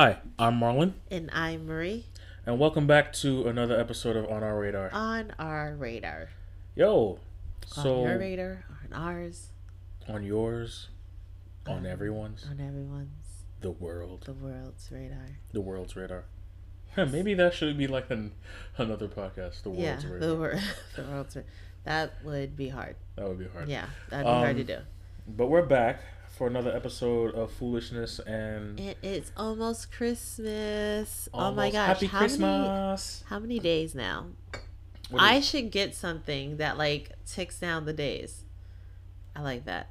Hi, I'm Marlon, And I'm Marie and welcome back to another episode of On Our Radar. on our radar. Yo, so on so your radar, on ours, on yours, on everyone's, on everyone's, the world, the world's radar. the world's radar. Maybe that should be like an, another podcast, the world's yeah, radar. the world, the world's radar. That would be hard. that would be hard. Yeah, that'd be hard to Um, do. But we're back for another episode of foolishness and It is almost Christmas. oh my gosh, happy how many? Christmas. How many days now? What I is- should get something that like ticks down the days. I like that.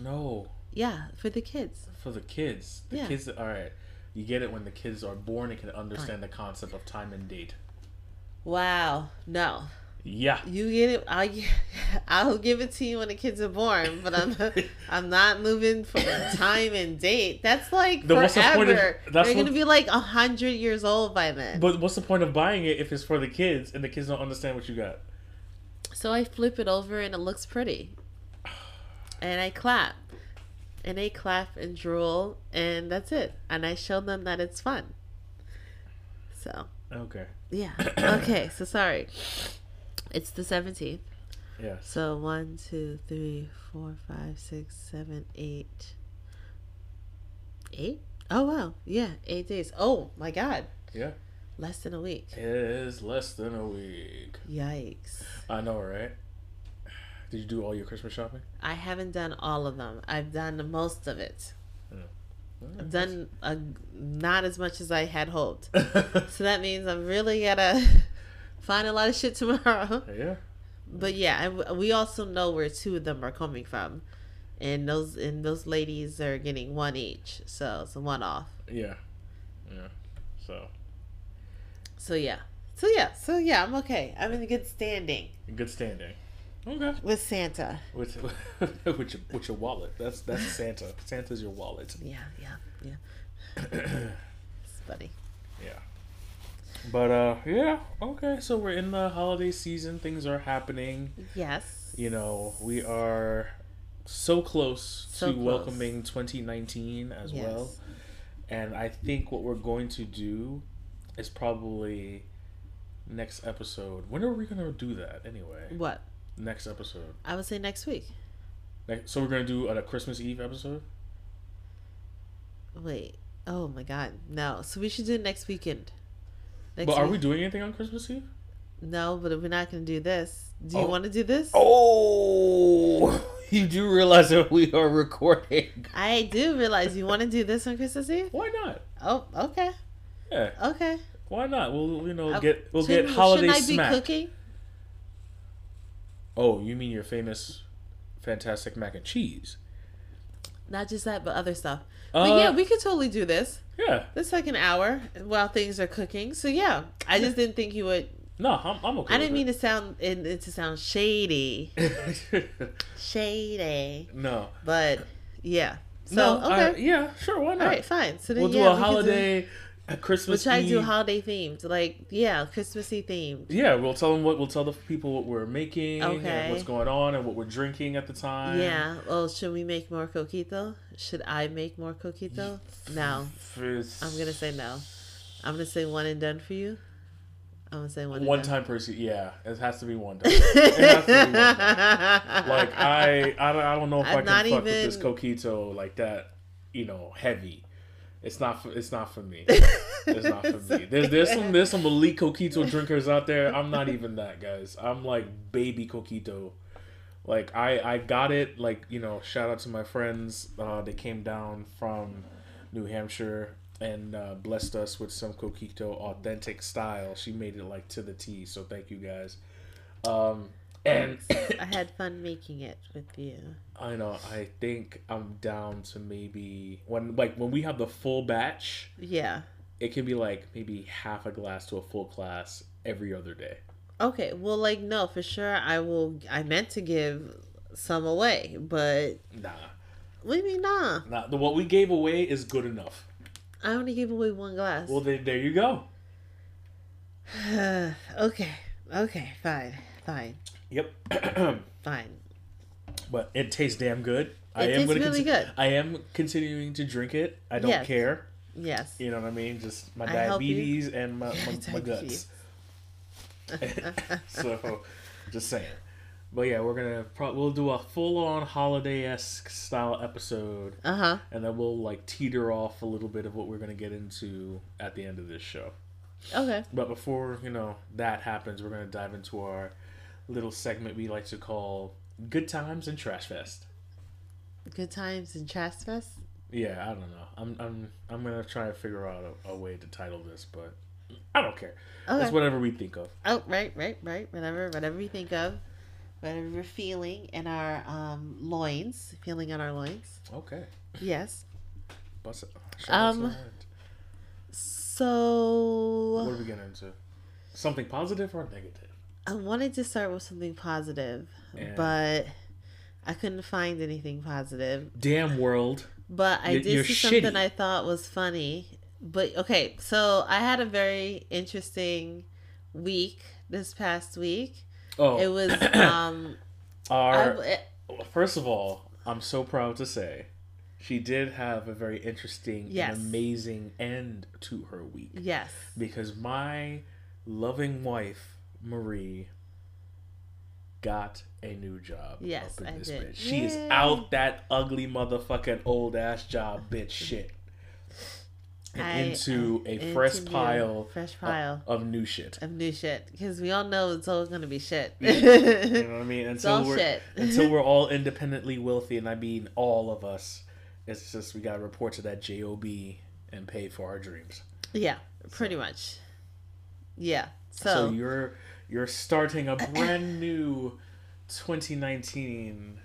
no Yeah, for the kids. for the kids. The Yeah. kids. All right, you get it when the kids are born and can understand the concept of time and date. Wow. No. Yeah. You get it. I'll, I'll give it to you when the kids are born, but I'm I'm not moving for time and date. That's like Then what's the forever. of- that's They're gonna be like a hundred years old by then. But what's the point of buying it if it's for the kids and the kids don't understand what you got? so I flip it over and it looks pretty, and I clap, and they clap and drool, and that's it. And I show them that it's fun. So Okay. yeah. okay. So sorry. It's the seventeenth. Yeah. So one, two, three, four, five, six, seven, eight. Eight? Oh wow. Yeah, eight days. Oh my god. Yeah. Less than a week. It is less than a week. Yikes. I know, right? Did you do all your Christmas shopping? I haven't done all of them. I've done most of it. I've done uh not as much as I had hoped. So that means I'm really gotta find a lot of shit tomorrow. yeah. But yeah, and we also know where two of them are coming from, and those and those ladies are getting one each, so it's a one off. Yeah. Yeah. So So yeah, so yeah, so yeah, I'm okay. I'm in good standing in good standing. Okay. with Santa. With with your with your wallet. That's that's Santa. Santa's your wallet. Yeah, yeah, yeah. It's funny. Yeah. But uh yeah, okay, so we're in the holiday season, things are happening. Yes. You know, we are so close So to close. welcoming 2019 as Yes. well. And I think what we're going to do is probably next episode. When are we going to do that anyway? What? Next episode. I would say next week. Next, so we're going to do a Christmas Eve episode? Wait. Oh my God. No. So we should do it next weekend. Next but are week- we doing anything on Christmas Eve? No, but if we're not going to do this. Do you Oh. want to do this? Oh, you do realize that we are recording. I do realize you want to do this on Christmas Eve. Why not? Oh, okay, Yeah, okay. why not? We'll you know Uh, get we'll Shouldn't- get holiday Shouldn't I be smack. cooking? Oh, you mean your famous, fantastic mac and cheese? Not just that, but other stuff. Uh, But yeah, we could totally do this. yeah. This like an hour while things are cooking. So yeah, I just didn't think you would. No, I'm, I'm okay. I didn't mean to sound it, it to sound shady, shady. no. But yeah. So no. I- okay, yeah. Sure. Why all not? right, fine. So then we'll yeah, do a we could a We'll try to do holiday themed, like yeah, Christmassy themed. Yeah, we'll tell them what we'll tell the people what we're making Okay. and what's going on and what we're drinking at the time. Yeah. Well, should we make more coquito? Should I make more coquito? No. It's- I'm gonna say no. I'm gonna say one and done for you. I'm gonna say one. one time per se. Yeah, it has to be one time. it has to be one time. Like I, I don't, I don't know if i I'm can not fuck with this coquito like that. You know, heavy. It's not. For, it's not for me. It's not for me. There's there's some there's some elite coquito drinkers out there. I'm not even that, guys. I'm like baby coquito. Like I I got it. Like you know, shout out to my friends. Uh, they came down from New Hampshire and uh, blessed us with some coquito authentic style. She made it like to the T. So thank you guys. Um, and I had fun making it with you. I know. I think I'm down to maybe when like when we have the full batch, Yeah. it can be like maybe half a glass to a full glass every other day. Okay. Well, like no, for sure. I will. I meant to give some away, but Nah, what do you mean, nah? nah. The what we gave away is good enough. I only gave away one glass. Well, then there you go. okay. Okay. Fine. Fine. Yep. Fine. but it tastes damn good. I It am tastes gonna really conti- good. I am continuing to drink it. I don't Yes. care. Yes. You know what I mean? Just my I diabetes and my, my, my guts. So, just saying. But yeah, we're gonna pro- we'll do a full on holiday esque style episode, Uh huh. and then we'll like teeter off a little bit of what we're gonna get into at the end of this show. Okay. But before you know that happens, we're gonna dive into our little segment we like to call "Good Times and Trash Fest." Good times and Trash Fest. Yeah, I don't know. I'm I'm I'm gonna try to figure out a, a way to title this, but I don't care. Okay. It's whatever we think of. Oh, right, right, right. Whatever, whatever we think of, whatever we're feeling in our um, loins, feeling in our loins. Okay. Yes. Bust it. Shout out to Um, that. What are we getting into? Something positive or negative? I wanted to start with something positive, Yeah. but I couldn't find anything positive. Damn world. But I Y- did you're see something. I thought was funny. But okay, so I had a very interesting week this past week. Oh, It was um our I, first of all, I'm so proud to say, she did have a very interesting Yes. and amazing end to her week yes. because my loving wife Marie got a new job. Yes, I did. bitch. She is out that ugly motherfucking old ass job bitch shit. And I- into I- a fresh into new- pile, fresh of- pile. of, new shit. of new shit because we all know it's all gonna be shit. You know what I mean? Until all we're shit. until we're all independently wealthy, and I mean all of us. It's just we got to report to that job and pay for our dreams. yeah, pretty much. Yeah. So, So, you're you're starting a brand new 2019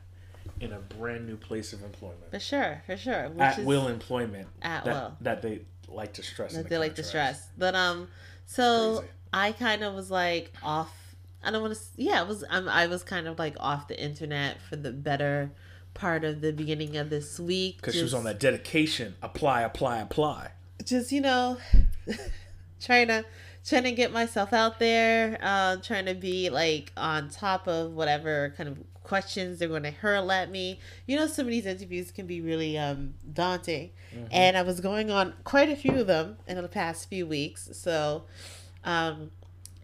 in a brand new place of employment, for sure, for sure. Which at is will employment. At that, will. that they like to stress. that the they like to stress. But um, so Crazy. I kind of was like off. I don't want to. Yeah, it was. Um, I was kind of like off the internet for the better part of the beginning of this week because she was on that dedication. Apply, apply, apply. just you know trying to trying to get myself out there uh trying to be like on top of whatever kind of questions they're going to hurl at me. You know some of these interviews can be really um daunting. And i was going on quite a few of them in the past few weeks. So um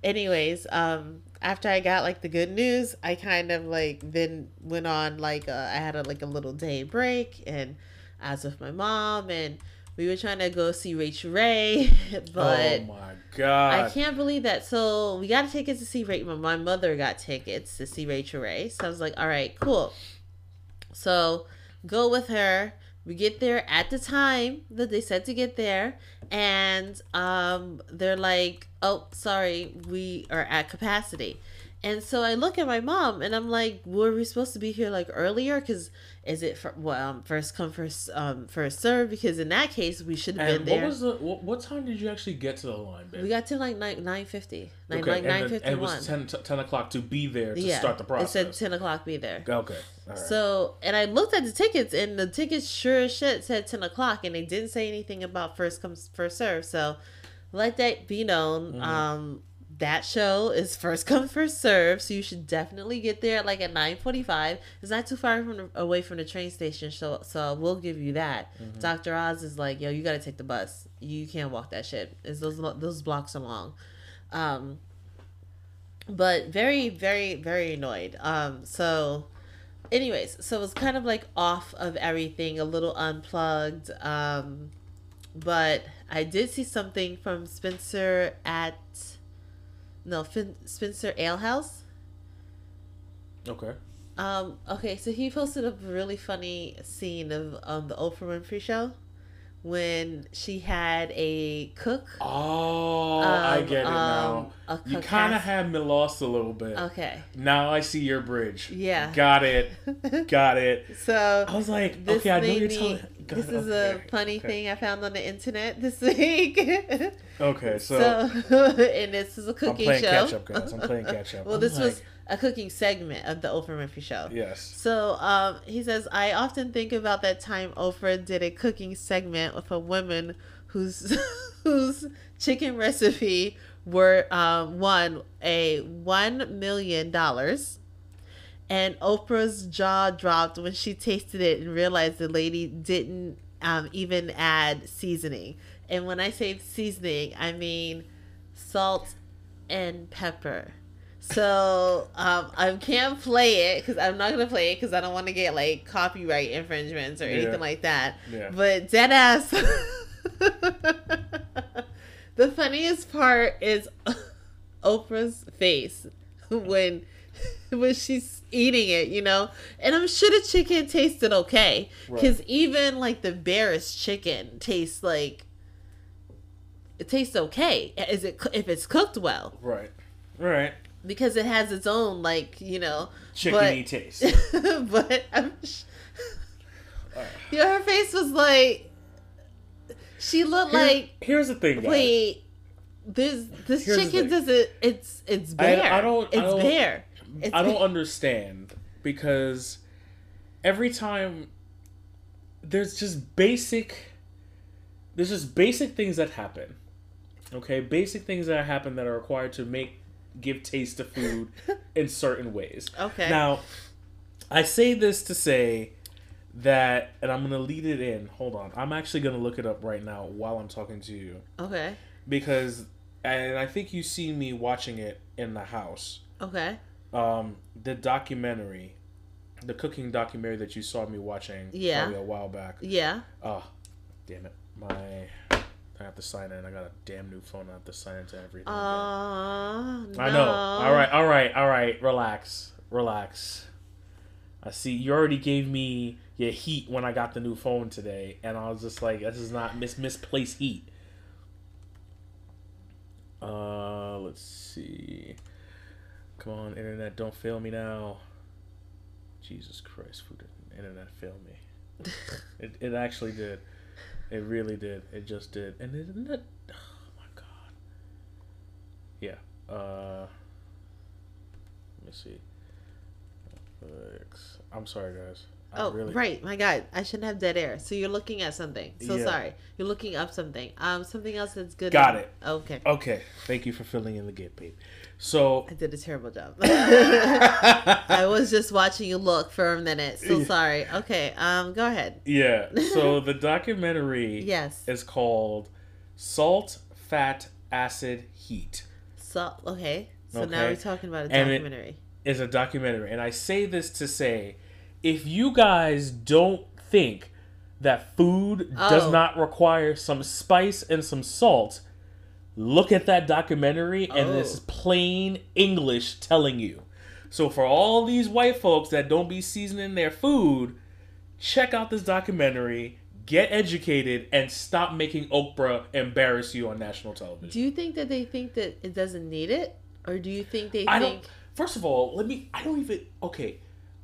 anyways um after i got like the good news i kind of like then went on like uh, i had a like a little day break and I was with my mom and we were trying to go see Rachael Ray, but oh my god! I can't believe that. So we got tickets to see Rachael. My mother got tickets to see Rachael Ray. So I was like, all right, cool. So go with her. We get there at the time that they said to get there, and um, they're like, "Oh, sorry, we are at capacity." And so I look at my mom, and I'm like, "Were we supposed to be here like earlier? Because is it for, well, um, first come first um first serve? Because in that case, we should have been what there. was the what, what time did you actually get to the line, babe? we got to like nine nine fifty, like Okay, like and nine fifty and it was 10, t- 10 o'clock to be there to yeah, start the process. It said ten o'clock. Be there. okay, right. So, and I looked at the tickets, and the tickets sure as shit said ten o'clock, and they didn't say anything about first comes first serve. So, let that be known. Mm-hmm. Um, that show is first come first serve, so you should definitely get there like at nine forty five. It's not too far from the, away from the train station, so so we'll give you that. Mm-hmm. Doctor Oz is like, yo, you got to take the bus. You can't walk that shit. It's those those blocks are long. Um, but very very very annoyed. Um, so anyways, so it was kind of like off of everything, a little unplugged. Um, but I did see something from Spencer at no fin- Spencer Ale House. okay. Um, okay, so he posted a really funny scene of um, the Oprah Winfrey show when she had a cook. Oh, I Um, get it now. um, a You kind of had me lost a little bit. Okay, Now I see your bridge. Yeah. Got it. Got it. so I was like, okay, I know you're me. telling. This is okay, a funny okay. thing I found on the internet this week. Okay, so, so, and this is a cooking I'm playing show. catch up, guys. I'm playing catch up. well, I'm this was like, a cooking segment of the Oprah Winfrey Show. yes. So um, he says, I often think about that time Oprah did a cooking segment with a woman whose whose chicken recipe were um, won a one million dollars. And Oprah's jaw dropped when she tasted it and realized the lady didn't um, even add seasoning. And when I say seasoning, I mean salt and pepper. So um, I can't play it because I'm not gonna play it because I don't want to get like copyright infringements or anything Yeah. like that. Yeah. But dead ass. the funniest part is Oprah's face when when she's eating it, you know. And I'm sure the chicken tasted okay because even like the barest chicken tastes like it tastes okay. Is it if it's cooked well Right. Right. Because it has its own like you know Chickeny taste. but I'm sh- yeah, her face was like she looked Here- like here's the thing, guys. wait this this Here's chicken doesn't it's it's I- bare I don't- I it's don't- bare it's I don't bare. understand because every time there's just basic there's just basic things that happen. Okay, basic things that happen that are required to make give taste to food in certain ways. okay Now, I say this to say that and I'm going to lead it in. Hold on. I'm actually going to look it up right now while I'm talking to you okay because and I think you see me watching it in the house okay um, the documentary, the cooking documentary that you saw me watching Yeah. probably a while back. yeah Oh, damn it. My I have to sign in. I got a damn new phone. I have to sign into everything. again. uh no. I know. All right, all right, all right. Relax. Relax. I see you already gave me your heat when I got the new phone today, and I was just like, this is not mis- misplaced heat. Uh, let's see. Come on, internet, don't fail me now. Jesus Christ, food internet failed me. It, it actually did. It really did. It just did. And isn't it? Oh my god. Yeah. Uh. Let me see. I'm sorry, guys. I Oh, really, right. My God, I shouldn't have dead air. So you're looking at something. So Yeah. sorry. You're looking up something. Um, something else that's good. Got in- it. Okay. Okay. Thank you for filling in the gap, babe. So. I did a terrible job. I was just watching you look for a minute. So sorry. Okay. Um, go ahead. yeah. So the documentary Yes. is called "Salt, Fat, Acid, Heat." Salt. okay. So now we're talking about a And it- documentary. is a documentary. And I say this to say if you guys don't think that food does Oh. not require some spice and some salt, look at that documentary and Oh. it's plain English telling you. So for all these white folks that don't be seasoning their food, check out this documentary, get educated, and stop making Oprah embarrass you on national television. Do you think that they think that it doesn't need it, or do you think they I think? don't. First of all, let me. I don't even. Okay,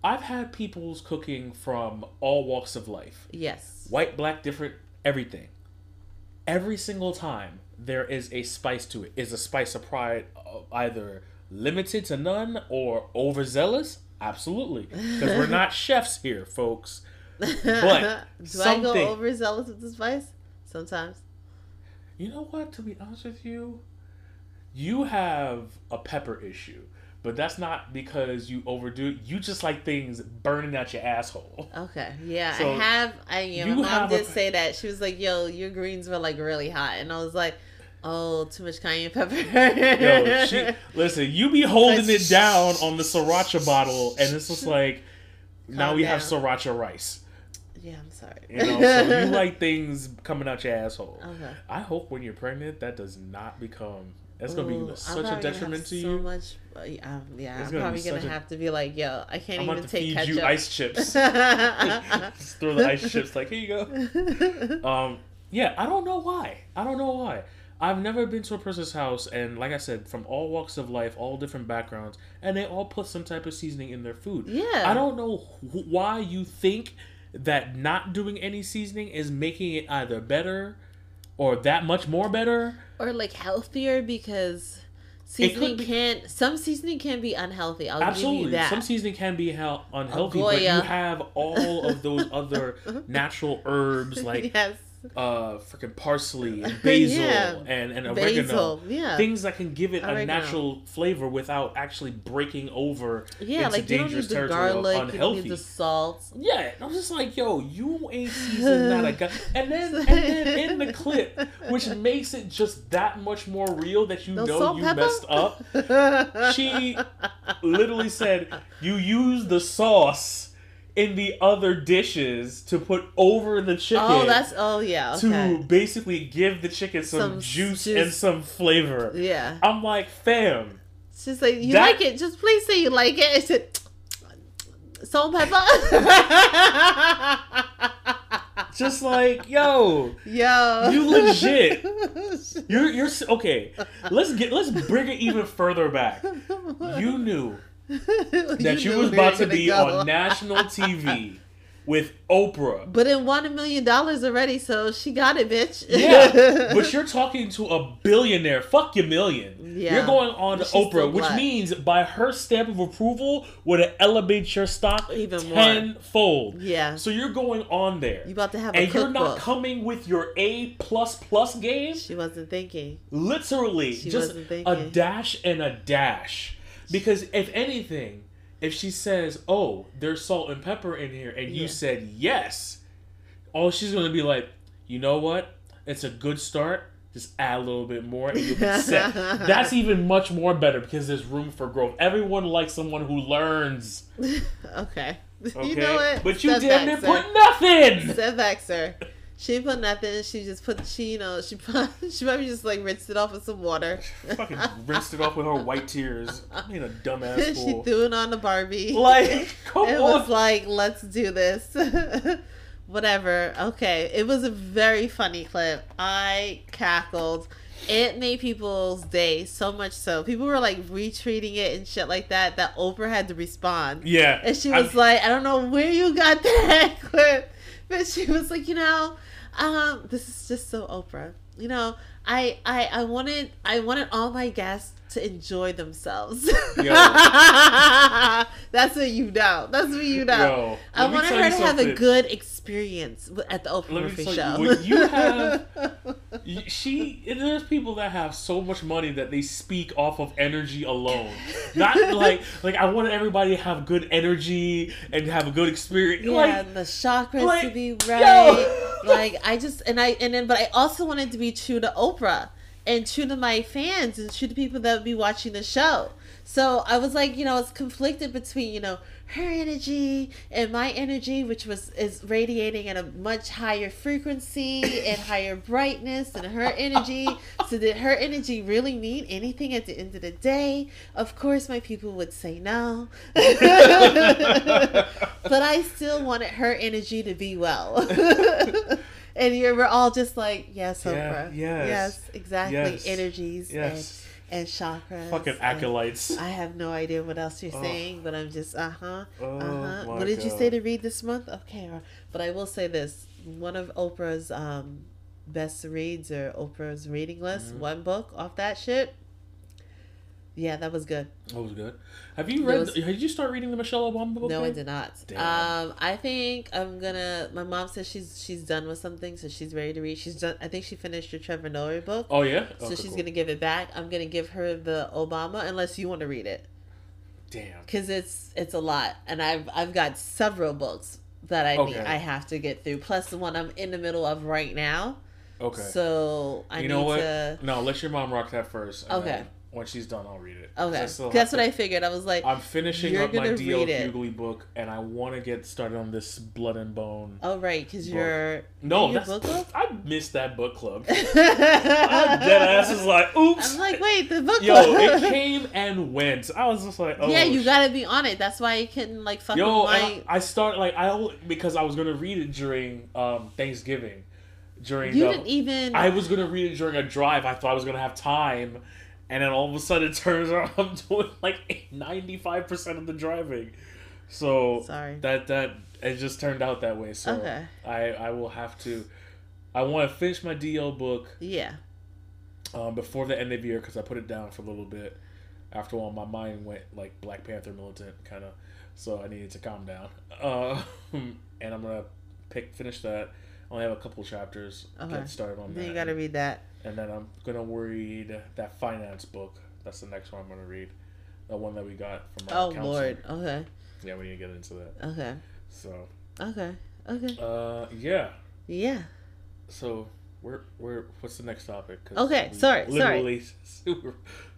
I've had people's cooking from all walks of life, Yes. white, black, different, everything. Every single time there is a spice to it. Is a spice of pride uh, either limited to none or overzealous? Absolutely, because we're not chefs here, folks. But do I go overzealous with the spice? Sometimes. You know what? To be honest with you, you have a pepper issue, but that's not because you overdo it. You just like things burning out your asshole. Okay. Yeah, So, I have. I yeah, my you mom have a- did say that. She was like, "Yo, your greens were like really hot," and I was like, "Oh, too much cayenne pepper." Yo, she listen. You be holding it down on the sriracha bottle, and it's just like now we have down. sriracha rice. yeah, I'm sorry. You know, so you like things coming out your asshole. Okay. I hope when you're pregnant, that does not become. That's gonna Ooh, be such a detriment to so you. much. uh, yeah, It's I'm gonna probably gonna a- have to be like, "Yo, I can't I'm even to take feed ketchup." you ice chips. Just throw the ice chips like here you go. Um, yeah, I don't know why. I don't know why. I've never been to a person's house, and like I said, from all walks of life, all different backgrounds, and they all put some type of seasoning in their food. Yeah. I don't know wh- why you think that not doing any seasoning is making it either better or that much more better. Or like healthier because seasoning be- can some seasoning can be unhealthy. I'll give Absolutely, you that. some seasoning can be unhealthy, but you have all of those other natural herbs like yes. Uh freaking parsley and basil Yeah. and and oregano Basil, yeah. things that can give it a natural flavor without actually breaking over Yeah, into like you don't need dangerous the territory garlic, of unhealthy the salt. yeah, I'm just like, yo, you ain't seasoned that. I got, and then and then in the clip, which makes it just that much more real that you No know you pepper? messed up. She literally said, "You use the sauce in the other dishes to put over the chicken." Oh, that's oh yeah. to basically give the chicken some, Some juice, juice. and some flavor. Yeah. I'm like, fam, She's like, you That- like it? Just please say you like it. I said, salt pepper. just like, yo, Yo, You legit. You're you're okay. Let's get let's bring it even further back. You knew that you, was about to be go. on national TV with Oprah. But it won a million dollars already, so she got it, bitch. Yeah, but you're talking to a billionaire. Fuck your million. Yeah. You're going on to But Oprah, which means by her stamp of approval would it elevate your stock Even more. tenfold. Yeah. So you're going on there. You about to have a and you're not coming with your A plus plus game. she wasn't thinking. literally She just wasn't a dash and a dash because if anything if she says oh there's salt and pepper in here and you Yeah. said yes all she's going to be like you know what? It's a good start. Just add a little bit more and you'll be set. That's even much more better because there's room for growth. Everyone likes someone who learns. Okay. okay You know what? but you Step damn near put nothing! Step back, sir. She didn't put nothing. She just put she, you know, she put, she probably just like rinsed it off with some water. fucking rinsed it off with her white tears I mean a dumbass she threw it on the Barbie. like come it on was like, let's do this. Whatever. Okay. It was a very funny clip. I cackled. It made people's day so much so. People were like retweeting it and shit like that that Oprah had to respond. yeah And she I- was like, I don't know where you got that clip. But she was like, you know, um, this is just so Oprah. You know, I I I wanted I wanted all my guests to enjoy themselves. That's what you know. That's what you know. Yo, I wanted her to have a good experience at the Oprah Winfrey show. you, when you have- She, there's people that have so much money that they speak off of energy alone. Not like, like I want everybody to have good energy and have a good experience. yeah, Like, the chakras like, to be yo. right. like I just and I and then but I also wanted to be true to Oprah and true to my fans and true to people that would be watching the show. So I was like, you know, it's conflicted between, you know, her energy and my energy, which was is radiating at a much higher frequency and higher brightness than her energy. So did her energy really mean anything at the end of the day? Of course my people would say no. but I still wanted her energy to be well. and you're we're all just like, yes, Yeah, Oprah. yes, yes, exactly. yes, Energies yes. and and chakras. fucking acolytes. I have no idea what else you're Oh. saying, but I'm just uh huh. Oh Uh huh. What did you say to read this month? Okay, but I will say this: one of Oprah's um best reads or Oprah's reading list, Mm-hmm. one book off that shit. Yeah, that was good. That was good. Have you read? was- Did you start reading the Michelle Obama book? No, I did not. Damn. Um, I think I'm gonna. My mom says she's she's done with something, so she's ready to read. She's done. I think she finished her Trevor Noah book, Oh yeah. so Okay, she's cool. gonna give it back. I'm gonna give her the Obama, unless you want to read it. Damn. because it's it's a lot and i've i've got several books that i need i have to get through plus the one i'm in the middle of right now Okay. so i you know what? to No, let your mom rock that first. Okay. then When she's done, I'll read it. Okay that's have what i figured i was like I'm finishing up my D.L. Hughley book, and I want to get started on this Blood and Bone. oh right because you're No, that's book club? I missed that book club. I dead ass is like, oops. i'm like wait the book club. Yo, it came and went. I was just like, oh. yeah you sh- gotta be on it that's why you couldn't like fuck Yo, I, I started like I only- because I was gonna read it during um Thanksgiving, during you the, didn't even I was gonna read it during a drive. I thought I was gonna have time, and then all of a sudden it turns out I'm doing like ninety five percent of the driving. So Sorry. that that it just turned out that way. So Okay. I I will have to. I want to finish my DL book yeah um, before the end of the year because I put it down for a little bit. After all, my mind went like Black Panther militant kind of, so I needed to calm down. Uh, and I'm gonna pick finish that. I only have a couple chapters. Okay. Get started on then that. you gotta read that. And then I'm gonna read that finance book. That's the next one I'm gonna read. The one that we got from our Oh counselor. Lord. Okay. Yeah, we need to get into that. Okay. So. Okay. Okay. Uh, yeah. Yeah. So we're we're what's the next topic? Okay, sorry, literally sorry.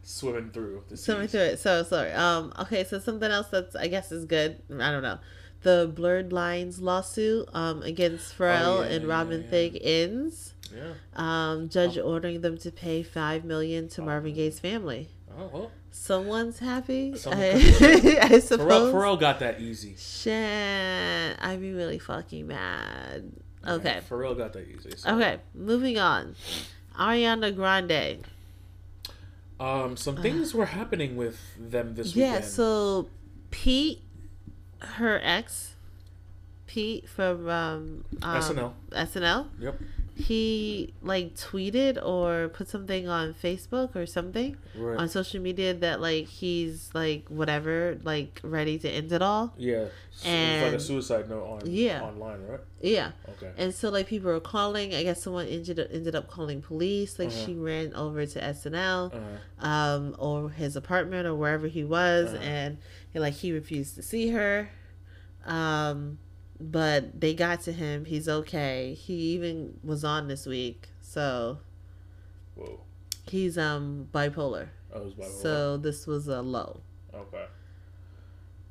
swimming through swimming through it. So sorry. Um. Okay. So something else that's I guess is good. I don't know. The blurred lines lawsuit um against Pharrell oh, yeah, and yeah, Robin yeah, Thicke ends. Yeah. Um. Judge oh. ordering them to pay five million to oh. Marvin Gaye's family. Oh. Well. Someone's happy. Someone I, I suppose. Pharrell, Pharrell got that easy. Shit. I'd be really fucking mad. Okay. Yeah, Pharrell got that easy. So. Okay, moving on. Ariana Grande. Um, some things were happening with them this yeah, weekend. Yeah, so Pete, her ex, Pete from um, um, SNL. SNL. Yep he like tweeted or put something on Facebook or something right. on social media that like he's like whatever like ready to end it all. Yeah, and like a suicide note on yeah online, right? Yeah. Okay. And so like people were calling. I guess someone ended up, ended up calling police. Like uh-huh. she ran over to SNL, uh-huh. um, or his apartment or wherever he was, uh-huh. and like he refused to see her. Um but they got to him. He's okay. He even was on this week, so. Whoa. He's um bipolar. Oh, he's bipolar. So this was a low. Okay.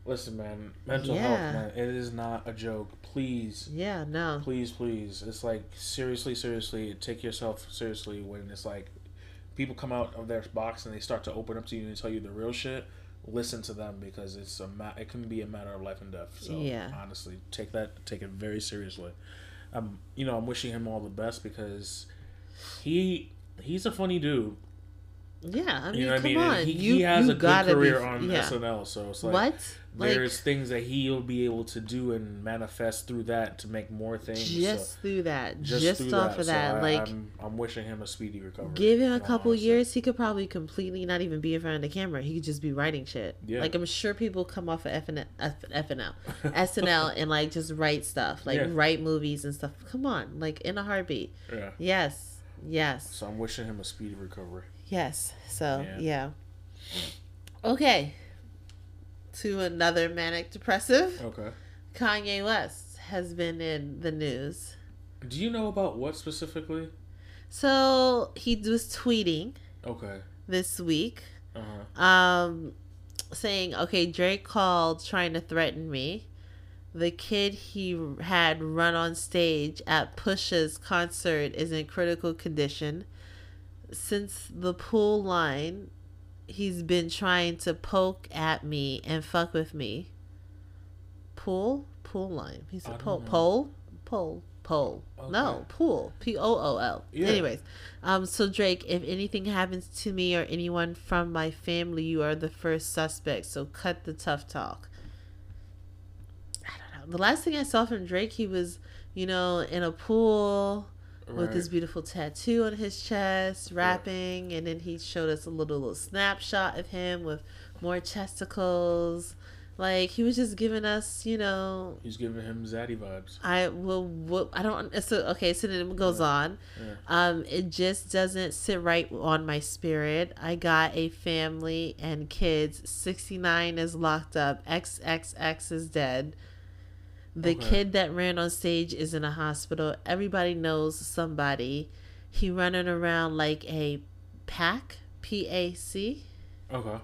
Listen, man, mental yeah. health, man, it is not a joke. Please. Yeah, no. Please, please. It's like seriously, seriously, take yourself seriously when it's like people come out of their box and they start to open up to you and tell you the real shit listen to them because it's a ma- it can be a matter of life and death. So yeah. honestly, take that take it very seriously. Um, you know, I'm wishing him all the best because he he's a funny dude. Yeah, I mean, you know what I mean? On. He, you, he has a good career be, on yeah. SNL, so it's like what? there's like, things that he'll be able to do and manifest through that to make more things. Just so, through that, just, just through off that. of that, so like I, I'm, I'm wishing him a speedy recovery. Give him a couple honestly. years, he could probably completely not even be in front of the camera. He could just be writing shit. Yeah. Like I'm sure people come off of FNL, FNL, SNL, and like just write stuff, like yeah. write movies and stuff. Come on, like in a heartbeat. Yeah. Yes. Yes. So I'm wishing him a speedy recovery. Yes. So yeah. yeah. Okay to another manic depressive. Okay. Kanye West has been in the news. Do you know about what specifically? So he was tweeting. Okay. This week. Uh-huh. Um, saying, okay, Drake called trying to threaten me. The kid he had run on stage at Pusha's concert is in critical condition. Since the pool line he's been trying to poke at me and fuck with me. Pool? Pool line. He said pole. Pole? Pole. Pole. Okay. No, pool. P O O L. Yeah. Anyways, um, so Drake, if anything happens to me or anyone from my family, you are the first suspect. So cut the tough talk. I don't know. The last thing I saw from Drake, he was, you know, in a pool right. with this beautiful tattoo on his chest, rapping, and then he showed us a little, little snapshot of him with more testicles. Like he was just giving us, you know. He's giving him zaddy vibes. I will. I don't. So okay. So then it goes yeah. on. Yeah. Um, it just doesn't sit right on my spirit. I got a family and kids. Sixty nine is locked up. XXX is dead. The okay. kid that ran on stage is in a hospital. Everybody knows somebody. He running around like a pack, P A C. Okay.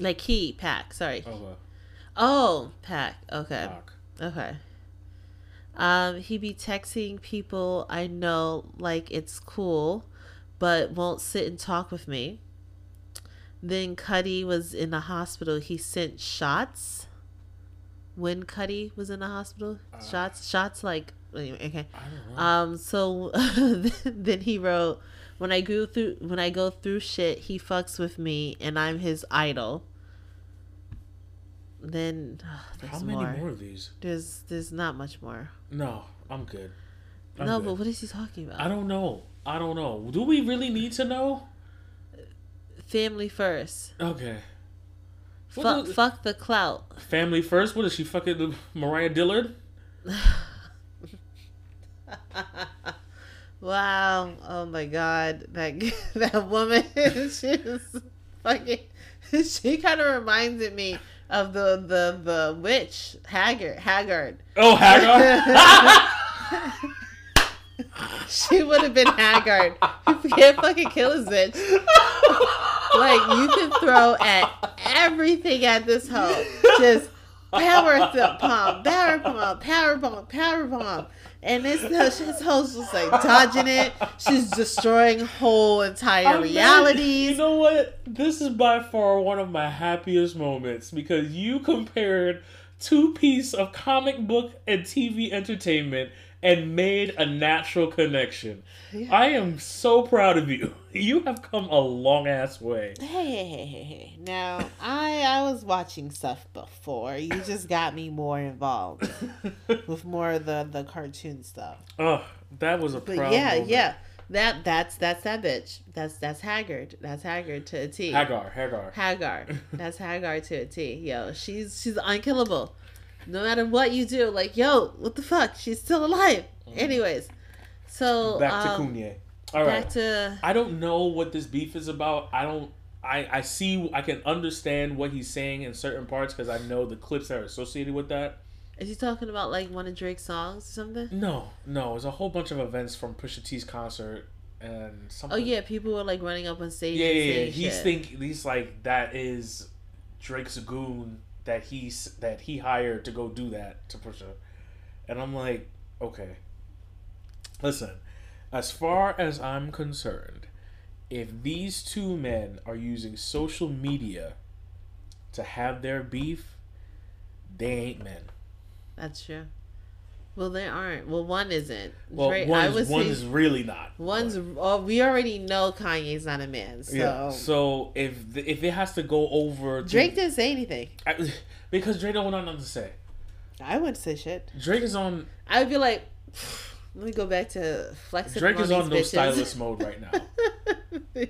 Like he pack. Sorry. Okay. Oh, pack. Okay. Pack. Okay. Um, he be texting people I know like it's cool, but won't sit and talk with me. Then Cudi was in the hospital. He sent shots when Cudi was in the hospital? Uh, shots, shots like anyway, okay. Um, so then he wrote, "When I go through, when I go through shit, he fucks with me, and I'm his idol." Then oh, how many more. more. of these? There's there's not much more. No, I'm good. I'm no, good. but what is he talking about? I don't know. I don't know. Do we really need to know? Family first. Okay. Fuck, the, fuck the clout. Family first. What is she fucking Mariah Dillard? wow. Oh my god. That that woman she was fucking she kind of reminded me of the the the witch Haggard Haggard. Oh, Haggard. she would have been Haggard. You can't fucking kill a bitch. Like you can throw at everything at this hoe. Just power pump, power pump, power pump, power pump. And this his host was like dodging it. She's destroying whole entire I realities. you know what? This is by far one of my happiest moments because you compared two pieces of comic book and TV entertainment and made a natural connection. Yeah. I am so proud of you. You have come a long ass way. Hey, hey, hey, hey. Now, I I was watching stuff before. You just got me more involved with more of the the cartoon stuff. Oh, that was a but yeah, moment. yeah. That that's that's that bitch. That's that's Haggard. That's Haggard to a T. Hagar, Hagar. Hagar. That's Hagar to a T. Yo, she's she's unkillable no matter what you do, like, yo, what the fuck? She's still alive. Mm. Anyways, so back to um, Kanye. All right. Back to. I don't know what this beef is about. I don't. I I see. I can understand what he's saying in certain parts because I know the clips that are associated with that. Is he talking about like one of Drake's songs or something? No, no. It's a whole bunch of events from Pusha T's concert and something. Oh yeah, people were like running up on stage. Yeah, yeah, yeah. He's shit. think he's like that is Drake's goon that he's that he hired to go do that to push Pusha, and I'm like, okay. Listen, as far as I'm concerned, if these two men are using social media to have their beef, they ain't men. That's true. Well, they aren't. Well, one isn't. Well, Drake, one's, I was one's really not. One's. Oh, we already know Kanye's not a man. So. Yeah. So if the, if it has to go over, to, Drake didn't say anything. I, because Drake don't want nothing to say. I wouldn't say shit. Drake is on. I would be like, let me go back to flexing. Drake is on no stylist mode right now.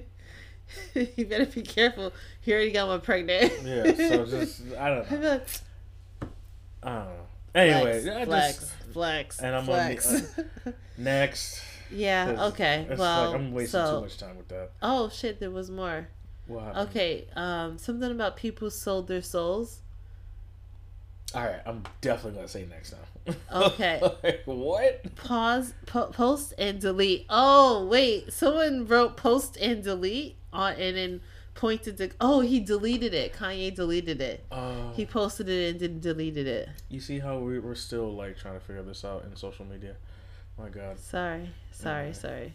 you better be careful. He already got one pregnant. yeah. So just I don't know. Like, I don't know. Anyway, flex, flex, just, flex, and I'm flex. on the, uh, next. Yeah. Okay. Well, like I'm wasting so, too much time with that. Oh shit! There was more. What Okay. Um, something about people sold their souls. All right, I'm definitely gonna say next now. Okay. like, what? Pause. Po- post and delete. Oh wait, someone wrote post and delete on and then pointed to. Oh, he deleted it. Kanye deleted it. Uh, he posted it and then deleted it. You see how we, we're still like trying to figure this out in social media. My God. Sorry, sorry, yeah. sorry.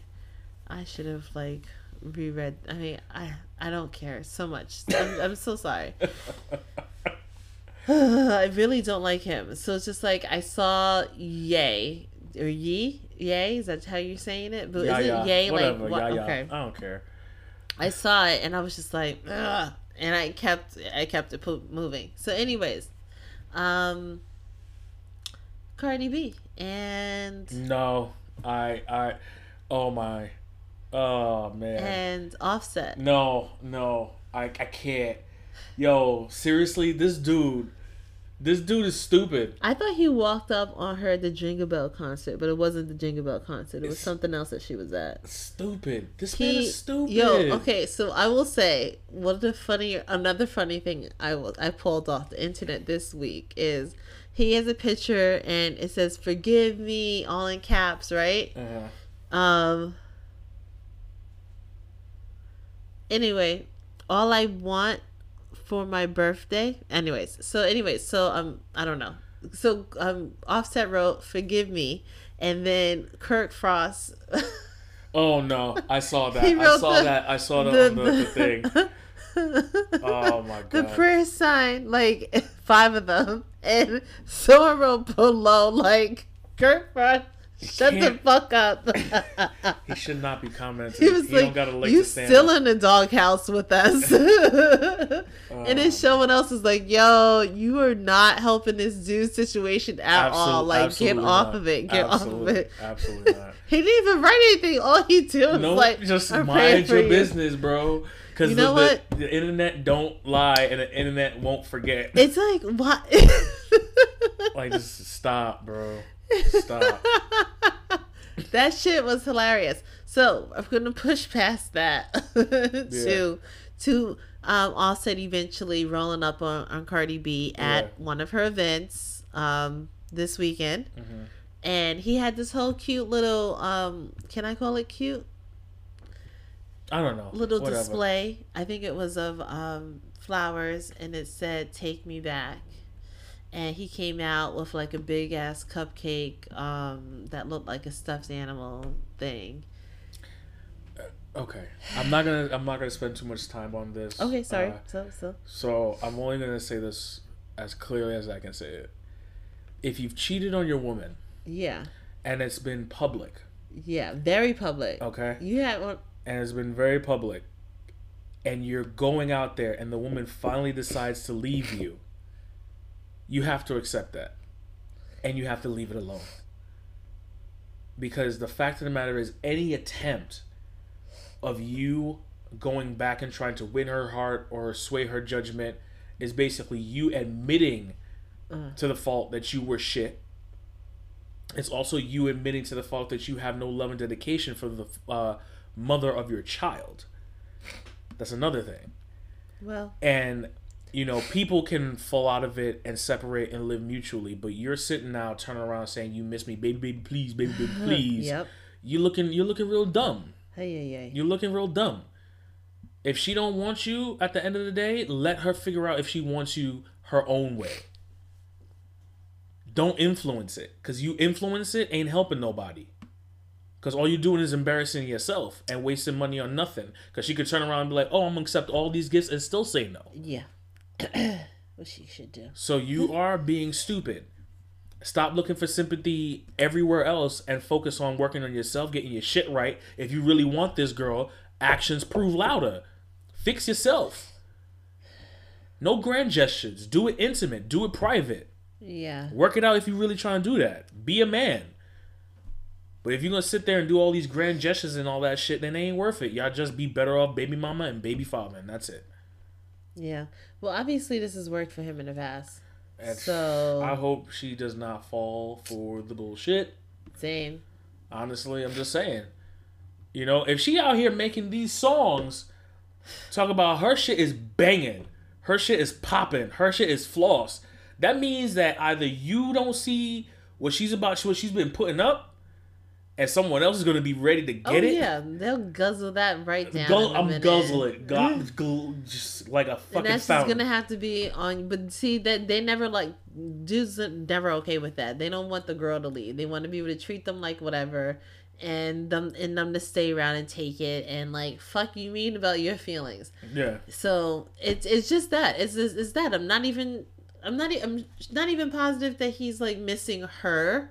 I should have like reread. I mean, I I don't care so much. I'm, I'm so sorry. I really don't like him. So it's just like I saw Yay or ye Yay. Is that how you're saying it? But yeah, is it Yay Whatever. like what? Yeah, yeah. Okay, I don't care. I saw it and I was just like, Ugh. and I kept I kept it moving. So, anyways, um, Cardi B and no, I I, oh my, oh man, and Offset. No, no, I I can't. Yo, seriously, this dude this dude is stupid. I thought he walked up on her at the Jingle Bell concert, but it wasn't the Jingle Bell concert. It was it's something else that she was at. Stupid. This he, man is stupid. Yo, okay, so I will say one of the funny, another funny thing I will I pulled off the internet this week is he has a picture and it says "Forgive me" all in caps, right? Uh-huh. Um. Anyway, all I want for my birthday. Anyways, so anyways, so um I don't know. So um Offset wrote "Forgive me," and then Kirk Frost. oh no! I saw that. I saw the, that. I saw that the, on the, the thing. oh my god! The prayer sign, like five of them, and someone wrote below, like Kirk Frost Shut the fuck up. he should not be commenting. He was he like, "You still up. in the doghouse with us," and then uh, someone else is like, "Yo, you are not helping this dude situation at all. Like, get off of it. Get off of it. Absolutely not. he didn't even write anything. All he did was nope, like, just mind your you. business, bro." Because you know the, what? The, the, internet don't lie and the internet won't forget. It's like what? like just stop, bro. Stop. that shit was hilarious. So I'm gonna push past that to to um, Offset eventually rolling up on, on Cardi B at Yeah. one of her events um, this weekend, and he had this whole cute little um, can I call it cute I don't know. little Whatever. display. I think it was of um, flowers, and it said "Take Me Back." And he came out with like a big ass cupcake um, that looked like a stuffed animal thing. Okay, I'm not gonna. I'm not gonna spend too much time on this. Okay, sorry. Uh, so so so I'm only gonna say this as clearly as I can say it. If you've cheated on your woman yeah, and it's been public, yeah, very public. okay, You had one. and it's been very public, and you're going out there, and the woman finally decides to leave you, you have to accept that, and you have to leave it alone. Because the fact of the matter is, any attempt of you going back and trying to win her heart or sway her judgment is basically you admitting Uh. to the fault that you were shit. It's also you admitting to the fault that you have no love and dedication for the uh, mother of your child. That's another thing. Well, And you know, people can fall out of it and separate and live mutually, but you're sitting now turning around saying you miss me, baby, baby, please, baby, baby, please. yep. You looking you're looking real dumb. Hey, yeah, yeah. You're looking real dumb. If she don't want you at the end of the day, let her figure out if she wants you her own way. Don't influence it, cause you influence it ain't helping nobody. Cause all you're doing is embarrassing yourself and wasting money on nothing. Cause she could turn around and be like, "Oh, I'm gonna accept all these gifts and still say no." Yeah. What she should do. So you are being stupid. Stop looking for sympathy everywhere else and focus on working on yourself, getting your shit right. If you really want this girl, actions prove louder. Fix yourself. No grand gestures. Do it intimate. Do it private. Yeah. Work it out if you really trying to do that. Be a man. But if you're gonna sit there and do all these grand gestures and all that shit, then it ain't worth it. Y'all just be better off baby mama and baby father, and that's it. Yeah. Well, obviously, this has worked for him in the past. And So- I hope she does not fall for the bullshit. Same. Honestly, I'm just saying. You know, if she out here making these songs, talk about her shit is banging, her shit is popping, her shit is floss. That means that either you don't see what she's about, what she's been putting up, and someone else is going to be ready to get oh, it. yeah. They'll guzzle that right down. A I'm minute. guzzling, go, gl- just like a And fucking that's just fountain. gonna have to be on. But see that they never like dudes are never okay with that. They don't want the girl to leave. They want to be able to treat them like whatever, and them and them to stay around and take it and like fuck you mean about your feelings. yeah, So it's it's just that it's it's, it's that I'm not even I'm not I'm not even positive that he's like missing her,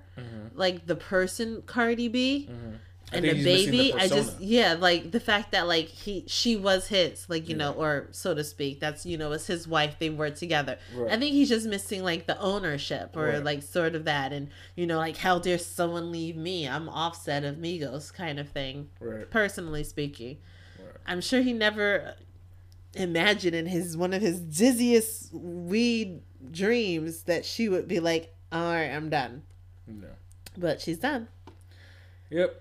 like the person Cardi B. Mm-hmm. And the missing the baby, I just yeah, like the fact that like he she was his, like you know, or so to speak. That's you know, was his wife. They were together. Right. I think he's just missing like the ownership or Right. like sort of that, and you know, like how dare someone leave me? I'm Offset of Migos kind of thing. right. Personally speaking. I'm sure he never imagined in his one of his dizziest weed dreams that she would be like, "All right, I'm done," No. but she's done. Yep.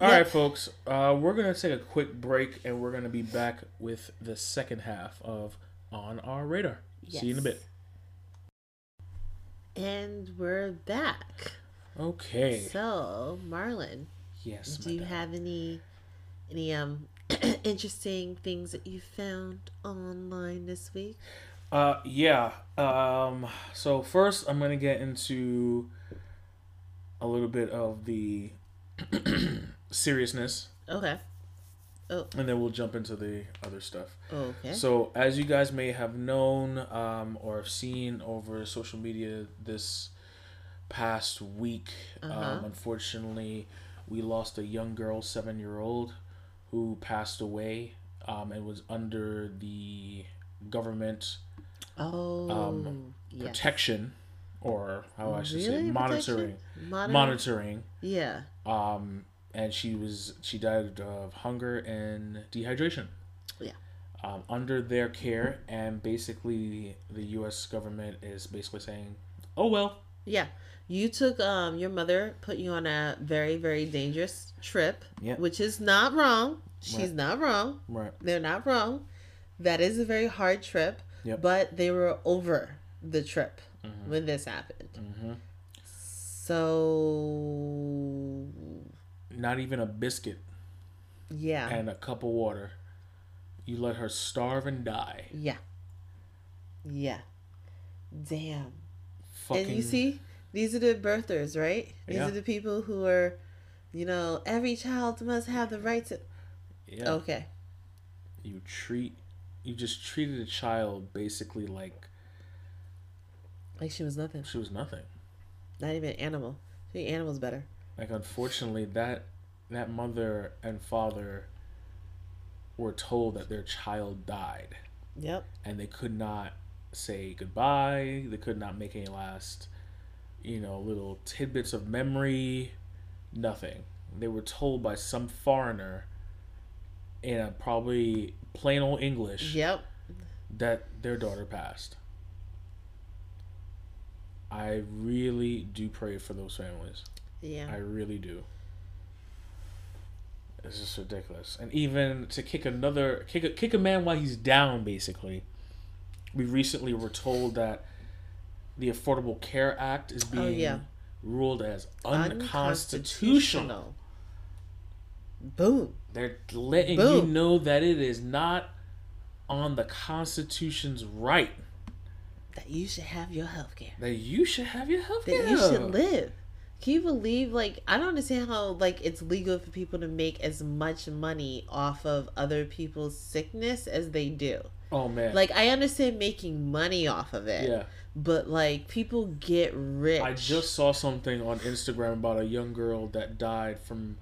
All right, Yep. folks. Uh, we're gonna take a quick break, and we're gonna be back with the second half of On Our Radar. See you in a bit. And we're back. Okay. So, Marlon, yes. do you madam. have any any um interesting things that you found online this week? Uh, yeah. Um. So first, I'm gonna get into a little bit of the seriousness, Okay. Oh. and then we'll jump into the other stuff. Okay. So, as you guys may have known um, or have seen over social media this past week, Uh-huh. um, unfortunately, we lost a young girl, seven year old, who passed away um, and was under the government oh, um, yes. protection, or how I should say, monitoring. Moder- Monitoring. Yeah. Um, and she was she died of hunger and dehydration. Yeah. Um, under their care, and basically the U.S. government is basically saying, "Oh well, Yeah. You took um your mother put you on a very very dangerous trip, Yep. which is not wrong. She's Right. not wrong. Right. They're not wrong. That is a very hard trip, Yep. but they were over the trip Mhm. when this happened. Mm-hmm. So Not even a biscuit yeah, and a cup of water. You let her starve and die. yeah, yeah. Damn. Fucking. And you see, these are the birthers, right? These Yeah. are the people who are, you know, every child must have the right to. Yeah. Okay. You treat. You just treated a child basically like Like she was nothing. she was nothing. Not even an animal. Treat animals better. Like unfortunately, that that mother and father were told that their child died, Yep. and they could not say goodbye. They could not make any last, you know, little tidbits of memory. Nothing. They were told by some foreigner in a probably plain old English Yep. that their daughter passed. I really do pray for those families. Yeah. I really do. It's just ridiculous. And even to kick another kick a, kick a man while he's down basically. We recently were told that the Affordable Care Act is oh, being Oh, yeah. ruled as unconstitutional. Unconstitutional. Boom. They're letting you know that it is not on the Constitution's right That you should have your health care. that you should have your health care. That you should live. Can you believe like I don't understand how like it's legal for people to make as much money off of other people's sickness as they do. Oh man. Like I understand making money off of it. yeah. But like people get rich. I just saw something on Instagram about a young girl that died from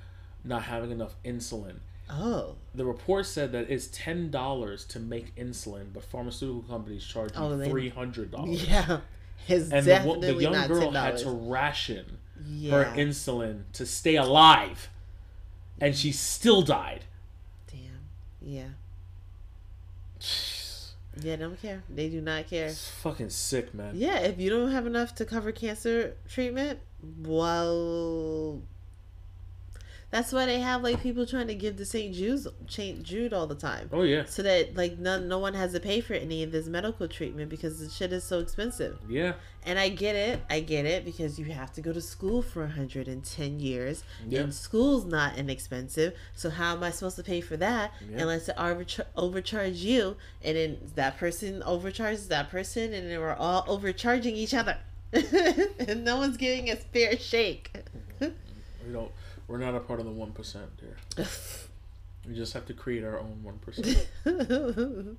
not having enough insulin. Oh. The report said that it's ten dollars to make insulin, but pharmaceutical companies charge oh, you Oh, they- three hundred dollars. Yeah. It's And the, definitely the young not girl $10. had to ration yeah. her insulin to stay alive, and she still died. Damn. Yeah. Yeah, don't care. They do not care. It's fucking sick, man. Yeah, if you don't have enough to cover cancer treatment, well, that's why they have like people trying to give to St. Jude's, St. Jude all the time, Oh yeah, so that like no no one has to pay for any of this medical treatment because the shit is so expensive. yeah, And I get it, I get it because you have to go to school for 110 years, Yeah. and school's not inexpensive. So how am I supposed to pay for that Yeah. unless it overchar- overcharge you, and then that person overcharges that person, and then we're all overcharging each other, and no one's giving us fair shake. we don't. We're not a part of the one percent, dear. We just have to create our own one percent and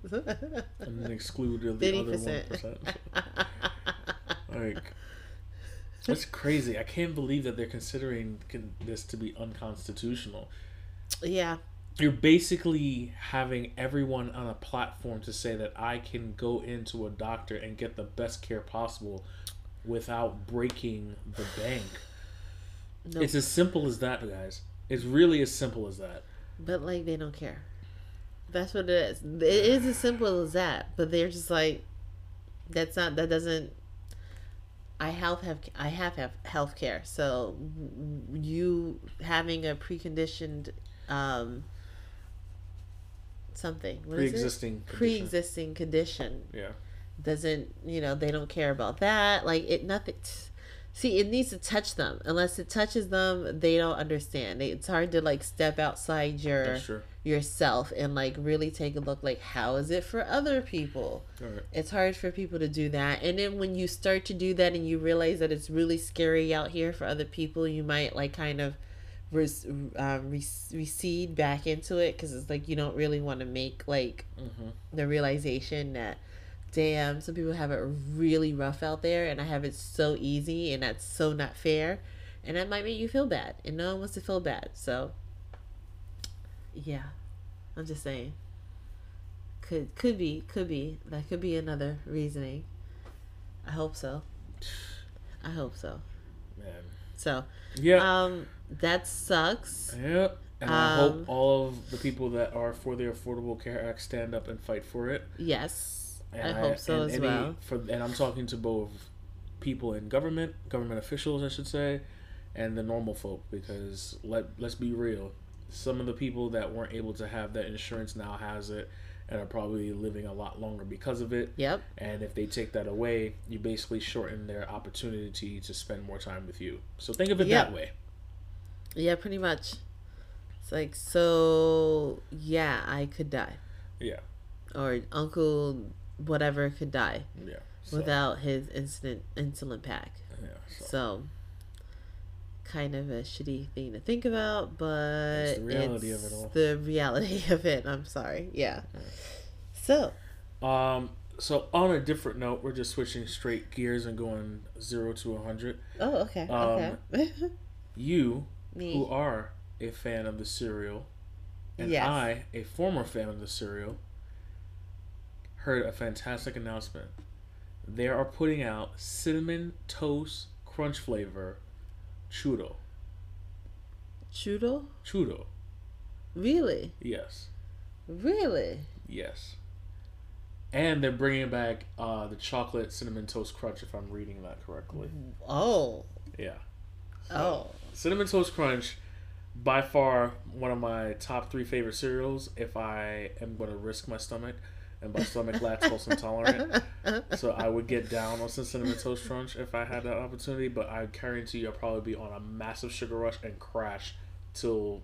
then exclude the other one 50%. percent. Like, that's crazy. I can't believe that they're considering con- this to be unconstitutional. yeah, You're basically having everyone on a platform to say that I can go into a doctor and get the best care possible without breaking the bank. No, It's as simple as that, guys. It's really as simple as that. but like they don't care. That's what it is. It is as simple as that. But they're just like, that's not. That doesn't. I have have I have have health care. So you having a preconditioned, um, something what is it? Pre-existing. condition. pre-existing condition Yeah. doesn't you know they don't care about that like it nothing see it needs to touch them. Unless it touches them they don't understand. It's hard to like step outside your yourself and like really take a look like how is it for other people? Right. it's hard for people to do that. And then when you start to do that and you realize that it's really scary out here for other people you might like kind of res- um, re- recede back into it because it's like you don't really want to make like Mm-hmm. the realization that damn some people have it really rough out there and i have it so easy and that's so not fair. And that might make you feel bad and no one wants to feel bad so yeah. I'm just saying. Could could be could be. That could be another reasoning. I hope so. I hope so. Man. so Yeah. um that sucks. Yeah. And I hope um, all of the people that are for the Affordable Care Act stand up and fight for it. yes And i hope so and as any- well For and I'm talking to both people in government, government officials, I should say, and the normal folk. Because let let's be real, some of the people that weren't able to have that insurance now has it, and are probably living a lot longer because of it. Yep. And if they take that away, you basically shorten their opportunity to spend more time with you. So think of it Yep. that way. Yeah, pretty much. It's like so. Yeah, I could die, Yeah. or Uncle whatever could die Yeah. So, without his incident insulin pack. yeah, so. So, kind of a shitty thing to think about, but It's the reality of it all. The reality of it. I'm sorry. Yeah. So, Um, so on a different note, we're just switching straight gears and going zero to a hundred. oh, okay. Um, okay. You, Me. who are a fan of the cereal, and Yes. I, a former fan of the cereal, heard a fantastic announcement. They are putting out cinnamon toast crunch flavor churro. Chudo? Churro. Really? Yes. Really? Yes. And they're bringing back uh, the chocolate cinnamon toast crunch, if I'm reading that correctly. Oh. Yeah. Oh. Cinnamon Toast Crunch, by far one of my top three favorite cereals. If I am going to risk my stomach, and by stomach lactose intolerant, so I would get down on some Cinnamon Toast Crunch if I had that opportunity. But I guarantee you, I'll probably be on a massive sugar rush and crash till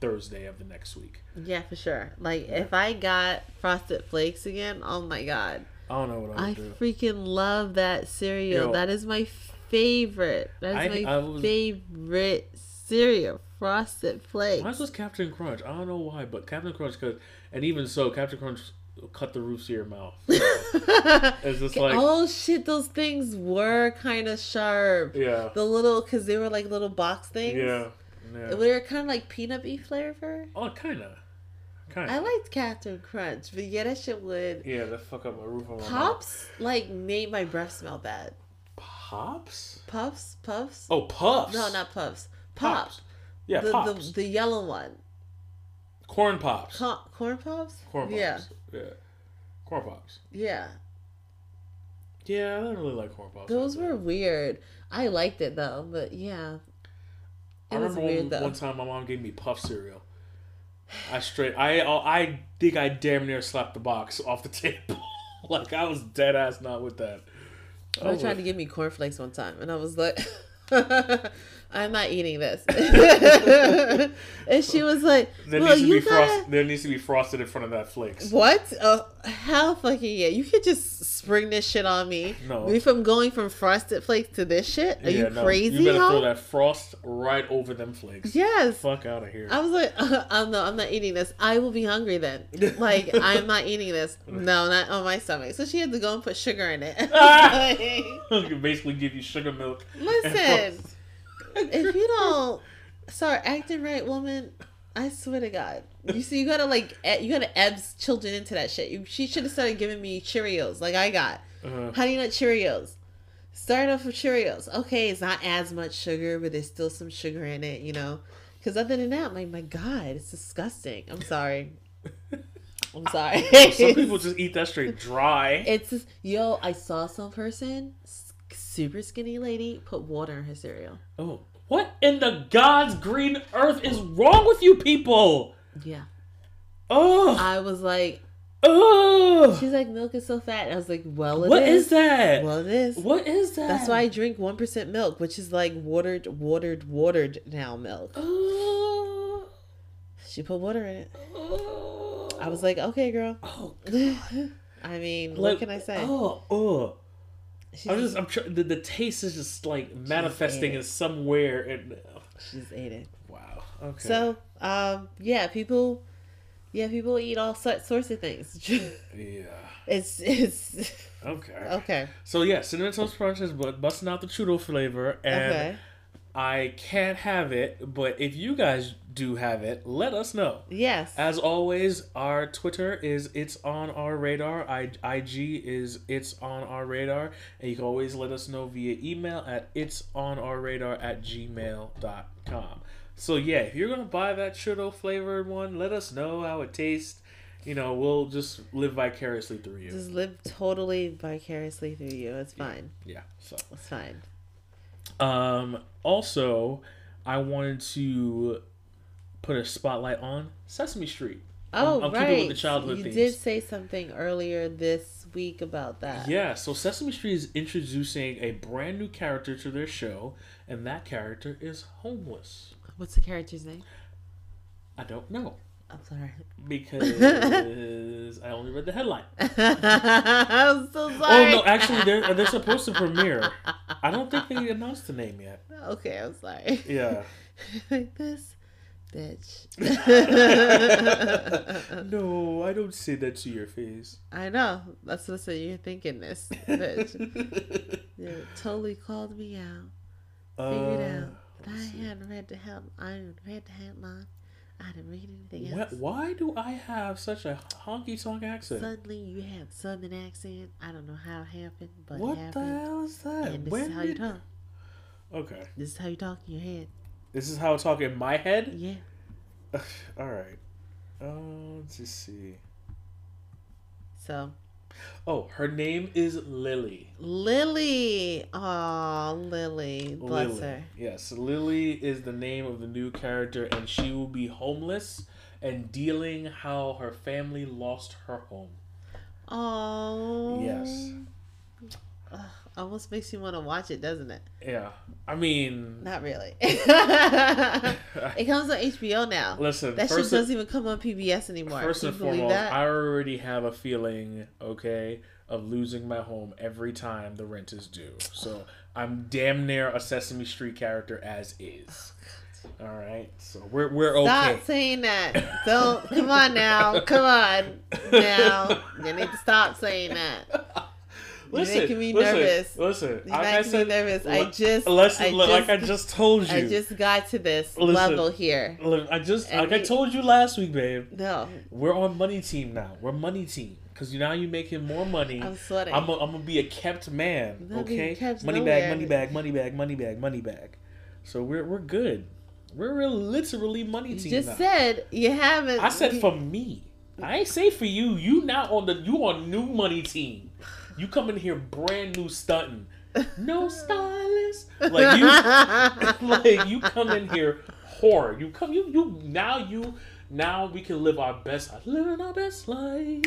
Thursday of the next week. Yeah, for sure. Like, if I got Frosted Flakes again, oh my god. I don't know what I I do. I freaking love that cereal. Yo. that is my favorite. That is I- my I was- favorite cereal. Frosted Flakes. Mine was Captain Crunch. I don't know why, but Captain Crunch, cause, and even so, Captain Crunch cut the roofs of your mouth. It's just like, oh shit, those things were kind of sharp. yeah, The little, cause they were like little box things. yeah, yeah. They were kind of like peanut beef flavor. Oh, kinda, kinda. I liked Captain Crunch, but yeah, that shit would. Yeah, that fuck up my roof on my. Pops like made my breath smell bad. Pops? Puffs, puffs. Oh, puffs. No, not puffs. Pop. pops. Yeah, the, pops. the the yellow one. Corn pops. Co- corn pops. Corn pops. Yeah, Yeah. Corn pops. yeah. Yeah, I don't really like corn pops. Those were weird. I liked it though, but yeah, I was remember weird one, though. one time my mom gave me puff cereal. I straight, I, I think I damn near slapped the box off the table. like I was dead ass not with that. I They was tried like, to give me cornflakes one time, and I was like, "I'm not eating this." and she was like, there "Well, needs to you be gotta." frost. There needs to be frosted in front of that flakes. What? Oh, hell fucking yeah. You could just spring this shit on me. No. Me from going from frosted flakes to this shit? Are Yeah, you no, crazy, You better huh? throw that frost right over them flakes. Yes. Fuck out of here. I was like, uh, I'm no, I'm not eating this. I will be hungry then. Like, I'm not eating this. No, not on my stomach. So she had to go and put sugar in it. Like, basically give you sugar milk. and listen, frost. If you don't start acting right, woman, I swear to God, you see, you gotta like, you gotta ebs children into that shit. You, she should have started giving me Cheerios, like I got Uh, honey nut Cheerios. Start off with Cheerios. Okay, it's not as much sugar, but there's still some sugar in it, you know. Because other than that, I'm like, my God, it's disgusting. I'm sorry. I'm sorry. some people just eat that straight dry. It's just, yo, I saw some person, super skinny lady, put water in her cereal. Oh, what in the God's green earth is wrong with you people? Yeah. Oh, I was like, oh. she's like, milk is so fat. I was like, well, it What is that? Well, it is. What is that? That's why I drink 1% milk, which is like watered, watered, watered now milk. Oh, She put water in it. oh. I was like, okay, girl. oh, I mean, like, what can I say? Oh, oh. She's, I'm just, I'm tr- the, the taste is just like manifesting in somewhere. And she just ate it. wow. Okay. So, um, yeah, people, yeah, people eat all sorts of things. yeah. it's it's Okay. okay. So yeah, cinnamon toast crunch is bu- busting out the churro flavor, and Okay. I can't have it. But if you guys do have it, let us know. Yes. As always, our Twitter is it's on our radar. I, IG is it's on our radar, and you can always let us know via email at it's on our radar at gmail.com. So yeah, if you're gonna buy that churro flavored one, let us know how it tastes. you know, we'll just live vicariously through you. Just live totally vicariously through you. It's fine. Yeah. So. It's fine. Um. Also, I wanted to put a spotlight on Sesame Street. Oh, I'm right. keeping with the childhood you themes. did say something earlier this week about that. Yeah, so Sesame Street is introducing a brand new character to their show, and that character is homeless. What's the character's name? I don't know I'm sorry. because I only read the headline. I'm so Oh no, actually, they're they're supposed to premiere. I don't think they announced the name yet. Okay, I'm sorry. Yeah. like this bitch. no, I don't say that to your face. I know. That's what you're thinking this bitch. You totally called me out. Figured Uh, out that I see. hadn't read the head I hadn't read the headline. I didn't read anything Why, else. why do I have such a honky tonk accent? Suddenly you have southern accent. I don't know how it happened, but what it the happened. hell is that? And this When is how you talk. Okay, This is how you talk in your head. This is how I talk in my head. Yeah. All right. Uh, let's just see. So Oh, her name is Lily. Lily. Oh, Lily. Bless Lily. her. Yes, Lily is the name of the new character, and she will be homeless and dealing how her family lost her home. Oh. Yes. Ugh, almost makes you want to watch it, doesn't it? Yeah, I mean, Not really. it comes on HBO now. listen. That shit doesn't even come on PBS anymore. first and foremost, that? I already have a feeling, okay, of losing my home every time the rent is due. So I'm damn near a Sesame Street character as is. Oh, All right, so we're we're okay. Stop saying that. Don't. Come on now. Come on now. You need to stop saying that. You're making me listen, nervous. Listen, You're like I said, me nervous. I just, listen, I look, like I just- just told you. I just got to this Listen. level here. Look, I just And like I told you last week, babe. No, We're on money team now. We're money team because now you're making more money. I'm sweating. I'm gonna be a kept man. Not Okay, kept money nowhere. bag, money bag, money bag, money bag, money bag. So we're we're good. We're literally money you team just now. said you haven't. I said you- for me. I ain't say for you. You now on the you on new money team. You come in here brand new stunting. No stylist. Like you like you come in here horror. You come you you now you now we can live our best. Living our best life.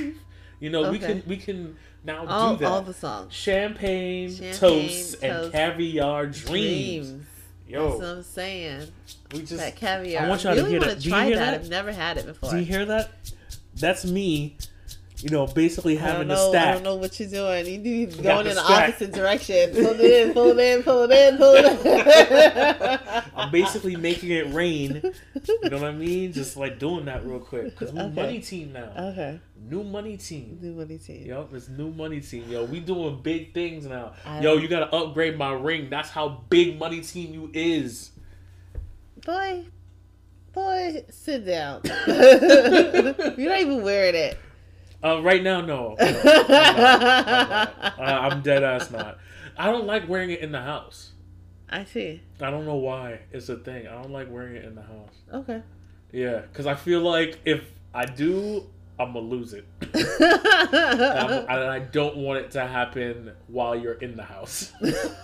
You know, we can we can now all, do that. all the songs. Champagne, Champagne, toast, and caviar dreams. Dreams. That's what Yo, I'm saying. we just That caviar. I want y'all to really hear want that. to Do you hear that. that? I've never had it before. Do you hear that? That's me, you know, basically having know. a stack. I don't know what you're doing. You need to the in the stack. opposite direction. Pull it in. Pull it in. Pull it in. Pull it in. I'm basically making it rain. You know what I mean? Just like doing that real quick. Because we're Okay. money team now. okay. New money team. New money team. Yo, it's new money team. Yo, we doing big things now. I Yo, you gotta upgrade my ring. That's how big money team you is. Boy, boy, sit down. You're not even wearing it. Uh, right now, no. No, I'm, not. I'm, not. Uh, I'm dead ass not. I don't like wearing it in the house. I see. I don't know why. It's a thing. I don't like wearing it in the house. Okay. Yeah, because I feel like if I do, I'm gonna lose it. and, and I don't want it to happen while you're in the house.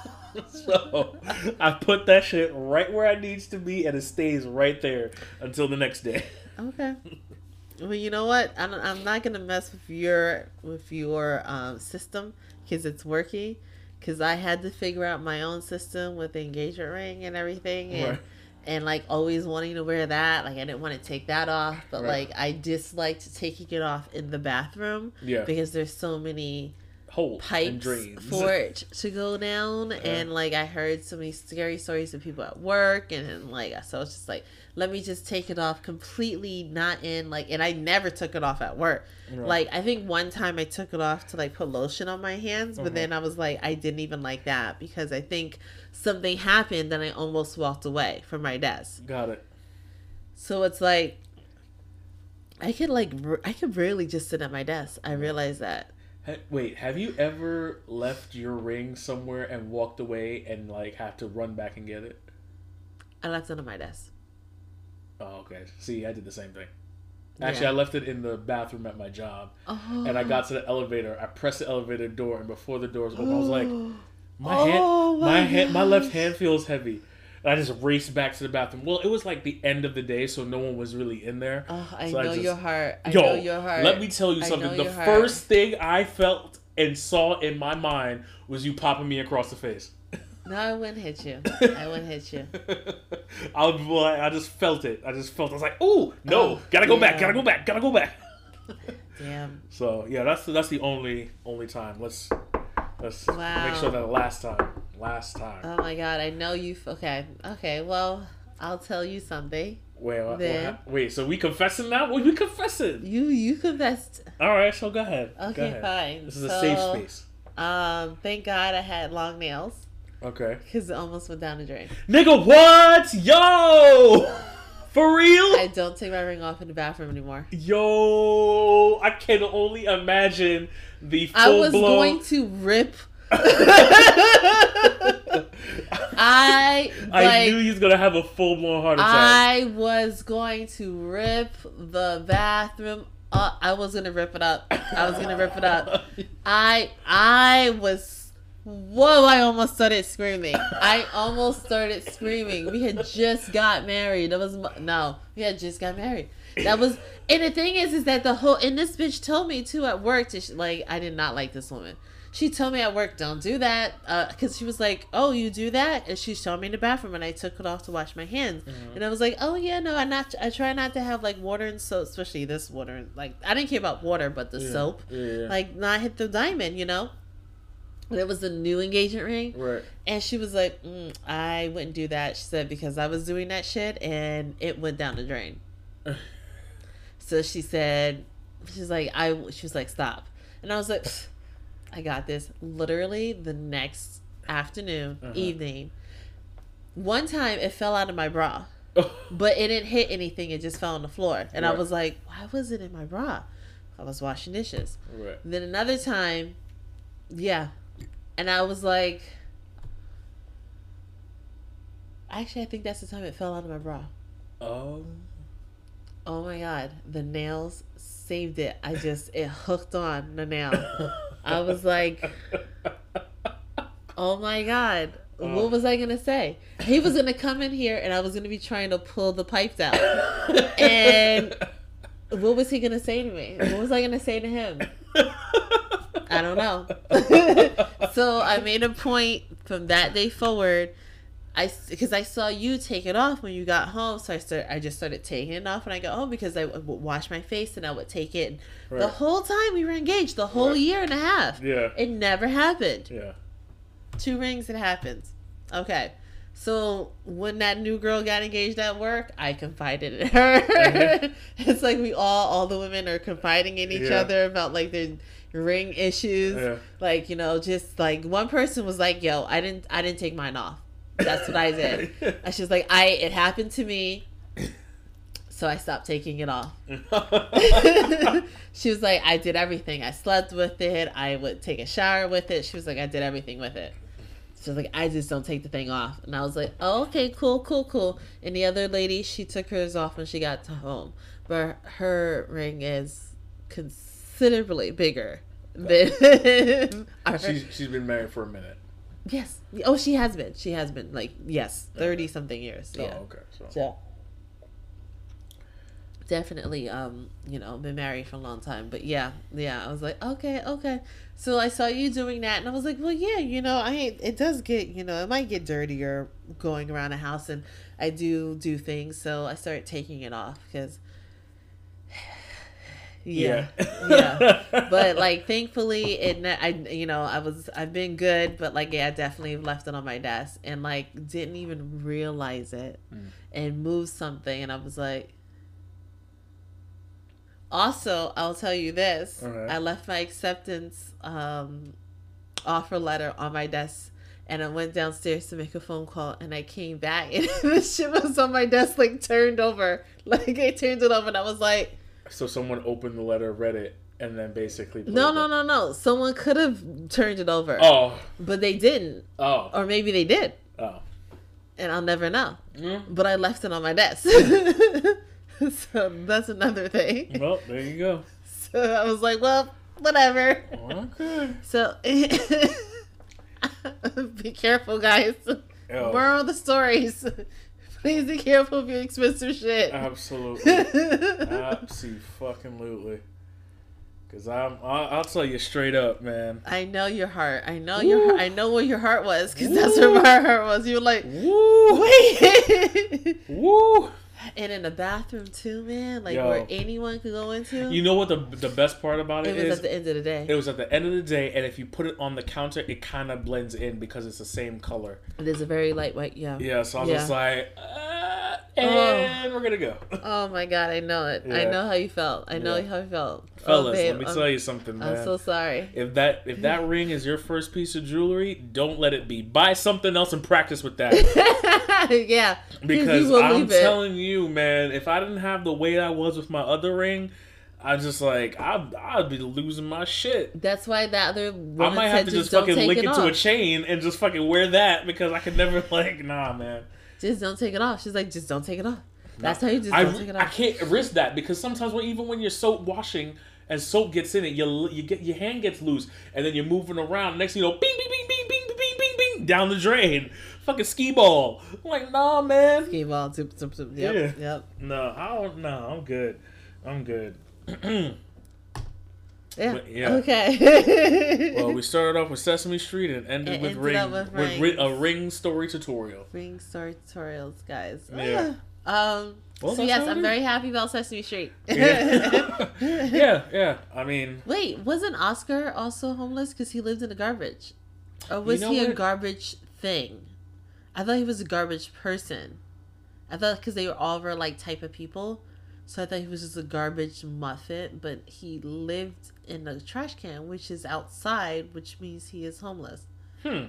so I put that shit right where it needs to be, and it stays right there until the next day. okay. Well, you know what? I don't, I'm not gonna mess with your with your um, system because it's working. Because I had to figure out my own system with the engagement ring and everything, and Right. and like always wanting to wear that. Like I didn't want to take that off, but Right. like I disliked taking it off in the bathroom Yeah, because there's so many holes and pipes drains. for it to go down and like i heard so many scary stories of people at work and, and like so it's just like let me just take it off completely not in like and i never took it off at work Right. like i think one time i took it off to like put lotion on my hands but Mhm. then i was like i didn't even like that because i think something happened and i almost walked away from my desk Got it. so it's like i could like i could really just sit at my desk i realized that Wait, have you ever left your ring somewhere and walked away and like have to run back and get it? i left it on my desk Oh, okay. See, I did the same thing. Actually, Yeah. I left it in the bathroom at my job, Oh. and I got to the elevator. I pressed the elevator door, and before the doors open, I was like, my Oh hand, my my hand, my left hand feels heavy. And I just raced back to the bathroom. Well, it was like the end of the day, so no one was really in there. Oh, I So I know just- your heart. I Yo, know your heart. let me tell you something. The first thing I felt and saw in my mind was you popping me across the face. No, I wouldn't hit you. I wouldn't hit you. I like, I just felt it. I just felt. I was like, "Oh no, Oh, gotta go back, gotta go back, gotta go back." Damn. So yeah, that's that's the only only time. Let's let's make sure that last time, last time. Oh my god, I know you. f- Okay, okay. Well, I'll tell you something. wait, what, what then- wait. So we confessing now? We confessing? You you confessed. All right, so go ahead. go Okay, ahead. fine. This is so, a safe space. Um, thank God I had long nails Okay. because it almost went down the drain. Nigga, what? Yo, for real? I don't take my ring off in the bathroom anymore. Yo, I can only imagine the full I was blown. going to rip. I I like. knew he was gonna have a full blown heart attack. I was going to rip the bathroom up. I was gonna rip it up. I was gonna rip it up. I I was whoa, I almost started screaming. I almost started screaming. We had just got married. That was no, we had just got married. That was and the thing is is that the whole and this bitch told me too at work to like I did not like this woman. She told me at work, don't do that. Uh, because she was like, oh, you do that? And she showed me in the bathroom and I took it off to wash my hands. Mm-hmm. And I was like, oh, yeah, no, I not. I try not to have like water and soap, especially this water. and Like, I didn't care about water, but the Yeah, soap. Yeah, yeah. Like, not hit the diamond, you know? It was a new engagement ring. right. And she was like, mm, I wouldn't do that. She said, because I was doing that shit and it went down the drain. So she said, she's like, I, she was like, stop. And I was like, I got this. Literally the next afternoon, Uh-huh. evening, one time it fell out of my bra, but it didn't hit anything. It just fell on the floor. And I was like, why was it in my bra? I was washing dishes. right. Then another time, yeah. And I was like, actually, I think that's the time it fell out of my bra. Um. Oh my god, the nails saved it. I just it hooked on the nail. I was like, oh my god, Oh. what was I gonna say? He was gonna come in here and I was gonna be trying to pull the pipes out. And what was he gonna say to me? What was I gonna say to him? I don't know. so I made a point from that day forward. I because I saw you take it off when you got home, so I start. I just started taking it off when I got home because I would wash my face and I would take it. The whole time we were engaged, the whole Right. year and a half, Yeah. it never happened. Yeah. Two rings, it happens. Okay. So when that new girl got engaged at work, I confided in her. Mhm. it's like we all, all the women are confiding in each Yeah. other about like their ring issues. Yeah. Like you know, just like one person was like, "Yo, I didn't, I didn't take mine off." That's what I did. And she's like, "I, it happened to me." So I stopped taking it off. she was like, I did everything. I slept with it. I would take a shower with it. She was like, I did everything with it. She was like, I just don't take the thing off. And I was like, oh, okay, cool, cool, cool. And the other lady, she took hers off when she got to home. But her ring is considerably bigger than our, she's she's been married for a minute. Yes. Oh, she has been. She has been. Like, yes, 30 something years. Yeah. Oh, okay. So. So definitely um you know been married for a long time but yeah yeah i was like okay okay so i saw you doing that and i was like well yeah you know i it does get you know it might get dirtier going around a house and i do do things so i started taking it off because yeah yeah but like thankfully it ne- i you know i was i've been good but like yeah i definitely left it on my desk and like didn't even realize it Mm. and moved something and i was like also i'll tell you this Okay. i left my acceptance um offer letter on my desk and I went downstairs to make a phone call, and I came back, and the shit was on my desk, like turned over. Like I turned it over, and I was like, So someone opened the letter, read it, and then basically. No, no, no, no. Someone could have turned it over, Oh. but they didn't, Oh. or maybe they did, Oh. and I'll never know. Mm. But I left it on my desk. so that's another thing. Well, there you go. So I was like, well, whatever. Okay. So be careful, guys. Yo, Moral of the stories. Please be careful of your expensive shit. absolutely. Absolutely. Fucking lutely. Cause I'm, I'll, I'll tell you straight up, man. I know your heart. I know your. Woo. heart. I know where your heart was because Woo. that's where my heart was. You were like, Woo, wait. woo. And in the bathroom too, man. Like Yo. where anyone could go into. You know what the the best part about it it was is? at the end of the day. it was at the end of the day, and if you put it on the counter, it kind of blends in because it's the same color. It is a very lightweight. Yeah. Yeah, so I was Yeah. just like, uh, and oh. we're gonna go. Oh my god, I know it. I know how you felt. I know Yeah. how you felt. Oh, Fellas, babe, let me I'm- tell you something, man. I'm so sorry. if that if that ring is your first piece of jewelry, don't let it be. Buy something else and practice with that. yeah. Because I'm telling you, man, if I didn't have the weight I was with my other ring, I'm just like I'd, I'd be losing my shit. That's why that other I might have to just fucking link it it to a chain and just fucking wear that because I could never like nah, man. Just don't take it off. She's like, just don't take it off. That's how you just I, don't take it off. I can't risk that because sometimes when even when you're soap washing and soap gets in it, you you get your hand gets loose and then you're moving around. Next thing you know, bing bing bing bing bing bing bing bing down the drain, fucking skee ball. I'm like nah, man. Ski ball. Zoop, zoop, zoop. Yep. Yeah. Yep. No, I don't. No, I'm good. I'm good. Yeah. But, yeah. Okay. well, we started off with Sesame Street and ended It with ended ring with with a ring story tutorial. Ring story tutorials, guys. Yeah. Ah. Um. Well, so yes, I'm very happy about Sesame Street. Yeah. yeah, yeah. I mean, Wait, wasn't Oscar also homeless because he lived in the garbage, or was know he a garbage thing? I thought he was a garbage person. I thought because they were all were like type of people, so I thought he was just a garbage muffin. But he lived in a trash can, which is outside, which means he is homeless. hmm.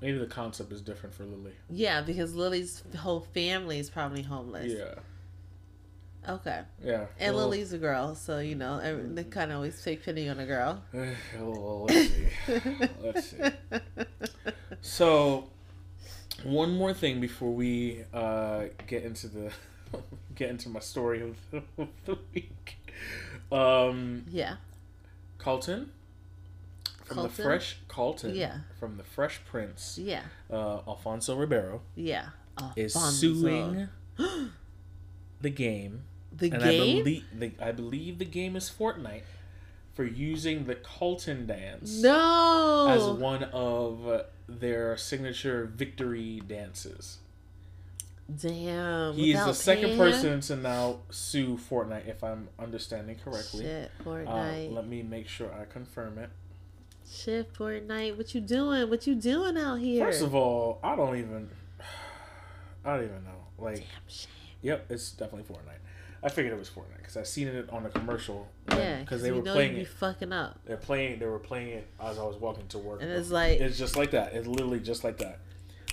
Maybe the concept is different for Lily. Yeah, because Lily's whole family is probably homeless. Yeah, Okay. yeah. And well, Lily's a girl, so you know they kind of always take pity on a girl. well, let's see. Let's see. So, one more thing before we uh, get into the get into my story of the, of the week. Um, yeah. Carlton from the Fresh Carlton. Yeah. From the Fresh Prince, Yeah. uh, Alfonso Ribeiro Yeah. is suing the game, the and I game. believe the, I believe the game is Fortnite for using the Carlton dance no. as one of their signature victory dances. Damn. He's the without second person to now sue Fortnite, if I'm understanding correctly. Shit, Uh, Fortnite. let me make sure I confirm it. Shit, Fortnite. What you doing? What you doing out here? First of all, I don't even, I don't even know. Like, yep, it's definitely Fortnite. I figured it was Fortnite because I seen it on a commercial. Yeah, because they were playing it. fucking up, They're playing. They were playing it as I was walking to work. and it's like It's just like that. It's literally just like that.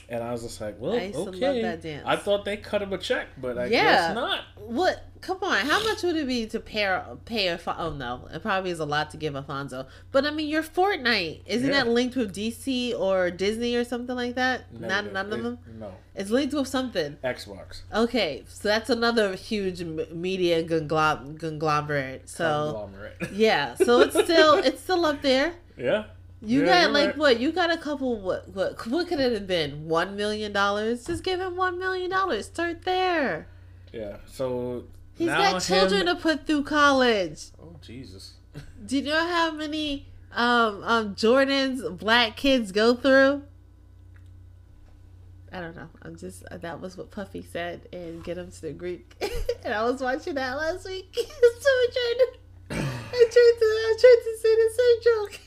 And I was just like, well, I used to love okay. I thought they cut him a check, but I Yeah. guess not. what? Come on, how much would it be to pay pay? Alfon- Oh no, it probably is a lot to give Alfonso. But I mean, your Fortnite isn't Yeah. that linked with DC or Disney or something like that? Not none of It- them. No. It's linked with something. Xbox. Okay, so that's another huge media conglomerate. conglomerate. So Conglomerate. yeah, so it's still it's still up there. yeah. You Yeah, got like right. what? You got a couple. What? What? What could it have been? One million dollars. Just give him one million dollars. Start there. Yeah. So He's now got children him- to put through college. Oh Jesus. Do you know how many um um Jordan's black kids go through? I don't know. I'm just uh, that was what Puffy said and get him to the Greek. and I was watching that last week. so I tried to I tried to I tried to say the same joke.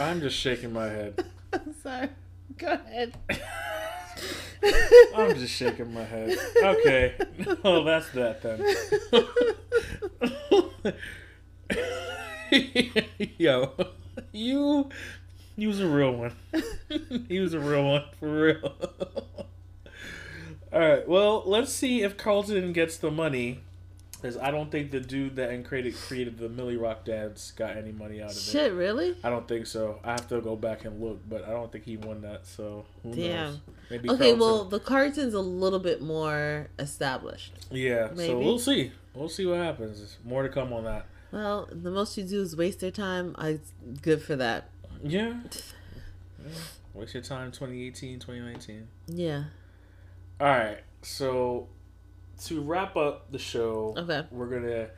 I'm just shaking my head. Sorry. Go ahead. I'm just shaking my head. Okay. Oh, that's that then. Yo, you, you was a real one. he was a real one for real. All right. Well, let's see if Carlton gets the money Because I don't think the dude that created created the Milly Rock Dance got any money out of Shit, it. Shit, really? I don't think so. I have to go back and look, but I don't think he won that. So who Damn. knows? Maybe Okay, Carlton. well, the Carlton's a little bit more established. yeah. So we'll see. We'll see what happens. More to come on that. Well, the most you do is waste their time. I good for that. Yeah. Yeah. Waste your time 2018, 2019. Yeah. All right. So to wrap up the show, Okay. we're going to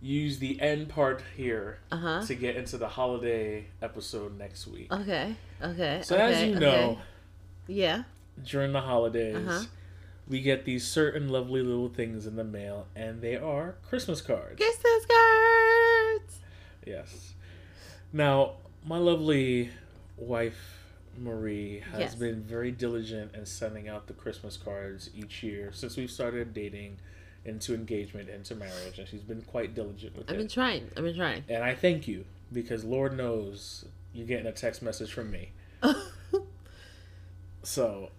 use the end part here Uh huh. to get into the holiday episode next week. Okay. Okay. So okay, as you okay. know, Yeah. during the holidays, Uh-huh. we get these certain lovely little things in the mail, and they are Christmas cards. Christmas cards. Yes. Now, my lovely wife Marie has Yes. been very diligent in sending out the Christmas cards each year since we've started dating into engagement into marriage, and she's been quite diligent with that. I've it. been trying. I've been trying. and I thank you because Lord knows you're getting a text message from me. So,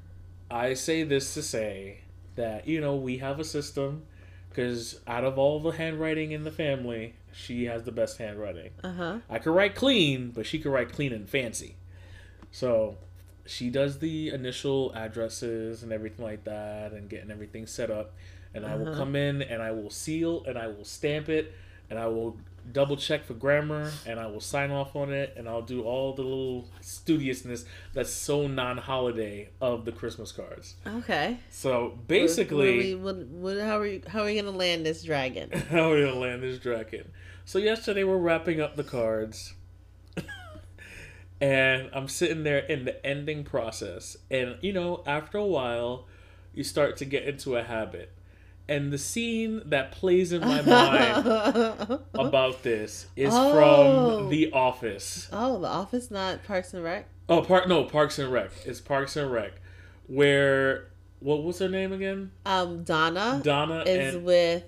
I say this to say that you know we have a system because out of all the handwriting in the family, she has the best handwriting. Uh huh. I could write clean, but she could write clean and fancy. So, she does the initial addresses and everything like that, and getting everything set up. And I will Uh-huh. come in and I will seal and I will stamp it and I will double check for grammar and I will sign off on it and I'll do all the little studiousness that's so non-holiday of the Christmas cards. Okay. So basically, what, what, what, how are you? How are we gonna land this dragon? how are we gonna land this dragon? So yesterday we're wrapping up the cards, and I'm sitting there in the ending process, and you know, after a while, you start to get into a habit, and the scene that plays in my mind about this is Oh. from The Office. oh, The Office, not Parks and Rec. Oh, Park no Parks and Rec. It's Parks and Rec, where what was her name again? Um, Donna Donna is and with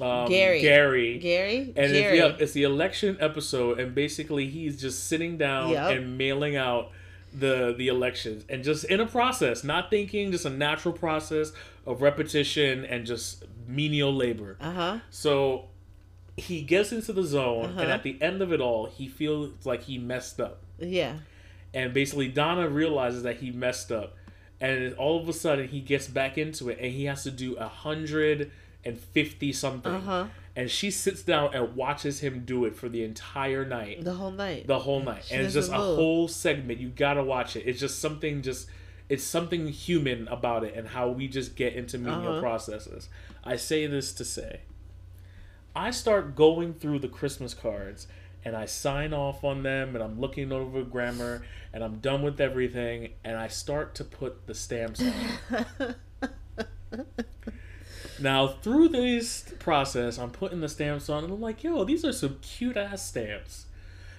um, Gary. Gary. Gary. And it's, Jerry. yeah, it's the election episode, and basically he's just sitting down Yep. and mailing out the the elections, and just in a process, not thinking, just a natural process of repetition and just menial labor. Uh huh. So he gets into the zone, Uh-huh. and at the end of it all, he feels like he messed up, Yeah. and basically Donna realizes that he messed up, and all of a sudden he gets back into it, and he has to do a hundred and fifty something. Uh huh. and she sits down and watches him do it for the entire night. The whole night. the whole night. She and it's just a whole segment. You gotta watch it. It's just something just it's something human about it and how we just get into menial Uh-huh. processes. I say this to say i start going through the christmas cards and i sign off on them and i'm looking over grammar and i'm done with everything and i start to put the stamps on Now, through this process, I'm putting the stamps on, and I'm like, yo, these are some cute ass stamps.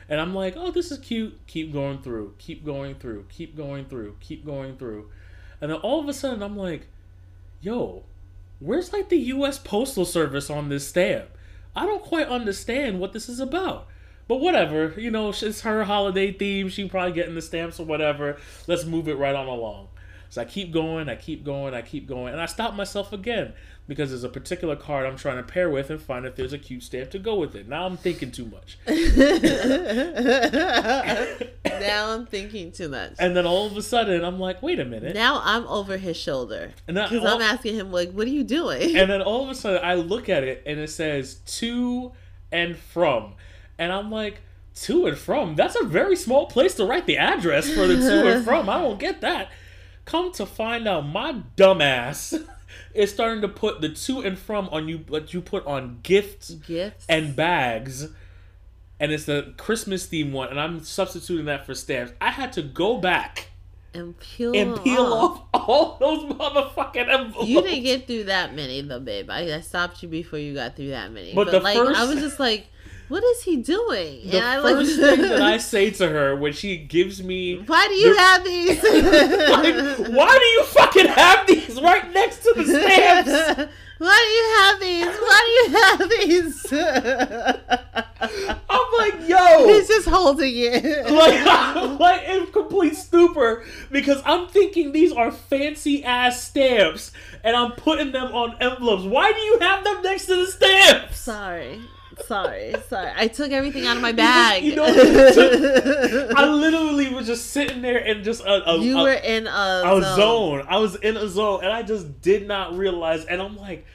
And I'm like, oh, this is cute. Keep going through, keep going through, keep going through, keep going through. And then all of a sudden, I'm like, yo, where's like the US Postal Service on this stamp? I don't quite understand what this is about. But whatever, you know, it's her holiday theme. She probably getting the stamps or whatever. Let's move it right on along. So I keep going, I keep going, I keep going, and I stop myself again because there's a particular card I'm trying to pair with and find if there's a cute stamp to go with it. Now I'm thinking too much. now I'm thinking too much. And then all of a sudden I'm like, wait a minute. Now I'm over his shoulder because I'm asking him like, "What are you doing?" and then all of a sudden I look at it and it says to and from. And I'm like, to and from? That's a very small place to write the address for the to and from. I don't get that. Come to find out, my dumbass is starting to put the to and from on you, what you put on gifts Gifts and bags. And it's the Christmas theme one, and I'm substituting that for stamps. I had to go back and peel and peel off all those motherfucking envelopes. You didn't get through that many though, babe. I, I stopped you before you got through that many. But But, the like, first- I was just like, "What is he doing?" The and I first like, thing that I say to her when she gives me, Why do you have these? like, why do you fucking have these right next to the stamps? Why do you have these? Why do you have I'm like, yo, He's just holding it. like, I'm like in complete stupor because I'm thinking these are fancy ass stamps, and I'm putting them on envelopes. Why do you have them next to the stamps? sorry. Sorry, sorry. I took everything out of my bag. you know, I literally was just sitting there and just a, a, you a- were in a, a zone. zone. I was in a zone, and I just did not realize. And I'm like,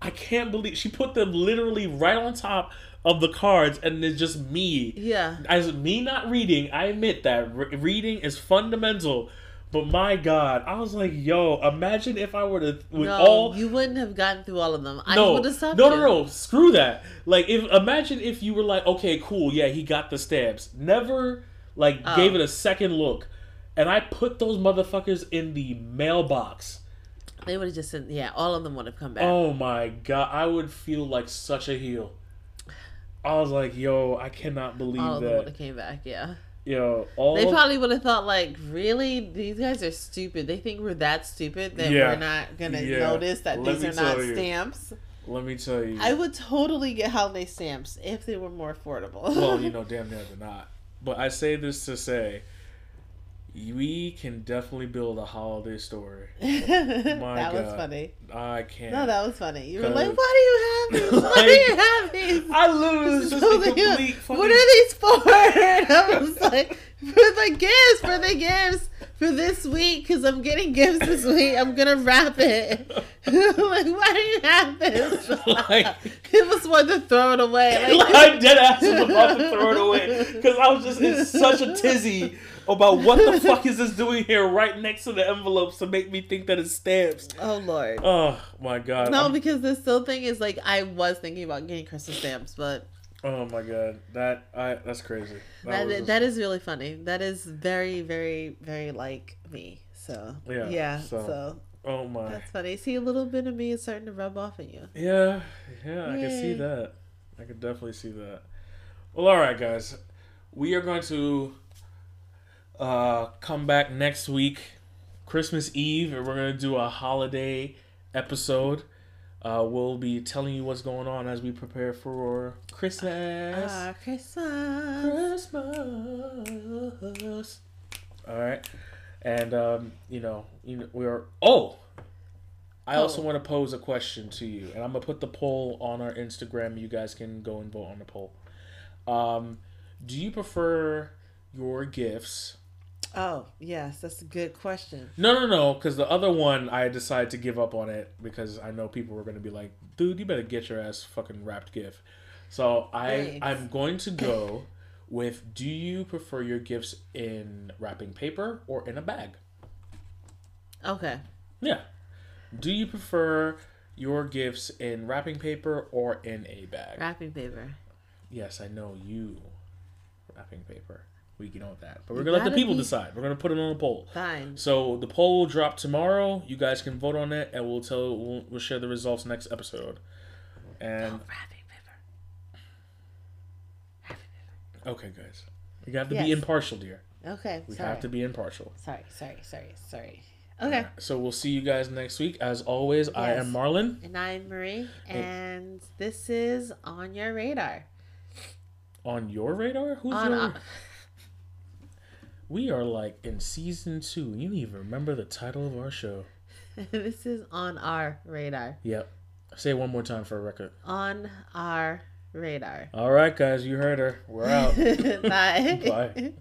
I can't believe she put them literally right on top of the cards, and it's just me. Yeah. As me not reading, I admit that re- reading is fundamental. But my God, I was like, yo, imagine if I were to with no, all you wouldn't have gotten through all of them. I no, would have stopped no, you. no, no. Screw that. Like, if imagine if you were like, okay, cool, yeah, he got the stamps. Never like Oh. gave it a second look, and I put those motherfuckers in the mailbox. They would have just said, yeah, all of them would have come back. Oh my god, I would feel like such a heel. I was like, yo, I cannot believe all of them would that. have came back, yeah. Yo, all They probably would have thought like, really, these guys are stupid. They think we're that stupid that Yeah. we're not gonna Yeah. notice that Let these are not you. stamps. let me tell you. I would totally get holiday stamps if they were more affordable. well, you know, damn near they're not. But I say this to say, we can definitely build a holiday story. that was funny. I can't. No, that was funny. You were like, "Why do you have these? Why do you have these?" I literally was just So a complete fucking. what are these for? And I was like, for the gifts, for the gifts, for this week, because I'm getting gifts this week. I'm gonna wrap it. like, why do you have this? Like- it was one to throw it away. like, I dead ass was about to throw it away because I was just in such a tizzy about what the fuck is this doing here right next to the envelopes to make me think that it's stamps. oh lord. Oh my god. No, I'm- because the still thing is like I was thinking about getting Christmas stamps, but oh my god. That I that's crazy. that just- that is really funny. That is very, very, very like me. So Yeah, yeah. so- So, oh my. that's funny. See, a little bit of me is starting to rub off on you. Yeah, yeah, I can see that. I can definitely see that. Well, all right, guys, we are going to uh, come back next week, Christmas Eve, and we're going to do a holiday episode. Uh, we'll be telling you what's going on as we prepare for Christmas. Ah, Christmas. Christmas. All right, and um, you know, you know, we are. Oh, I also Oh. want to pose a question to you, and I'm gonna put the poll on our Instagram. You guys can go and vote on the poll. Um, do you prefer your gifts? Oh, yes, that's a good question. No, no, no, because the other one I decided to give up on it because I know people were gonna be like, "Dude, you better get your ass fucking wrapped gift." So I Thanks. I'm going to go with: Do you prefer your gifts in wrapping paper or in a bag? Okay. Yeah. Do you prefer your gifts in wrapping paper or in a bag? Wrapping paper. Yes, I know you. Wrapping paper. We can know that, but we're gonna let the people be- decide. We're gonna put it on a poll. Fine. So the poll will drop tomorrow. You guys can vote on it, and we'll tell we'll, we'll share the results next episode. And paper. okay, guys, we have to be impartial, dear. Okay. We sorry. have to be impartial. Sorry, sorry, sorry, sorry. Okay. So we'll see you guys next week. As always, I am Marlon And I'm Marie, and this is On Your Radar. on your radar. Who's On, your? uh, We are like in season two. You don't even remember the title of our show. this is On Our Radar. Yep. Say it one more time for a record. On Our Radar. All right, guys, you heard her. We're out. Bye. Bye.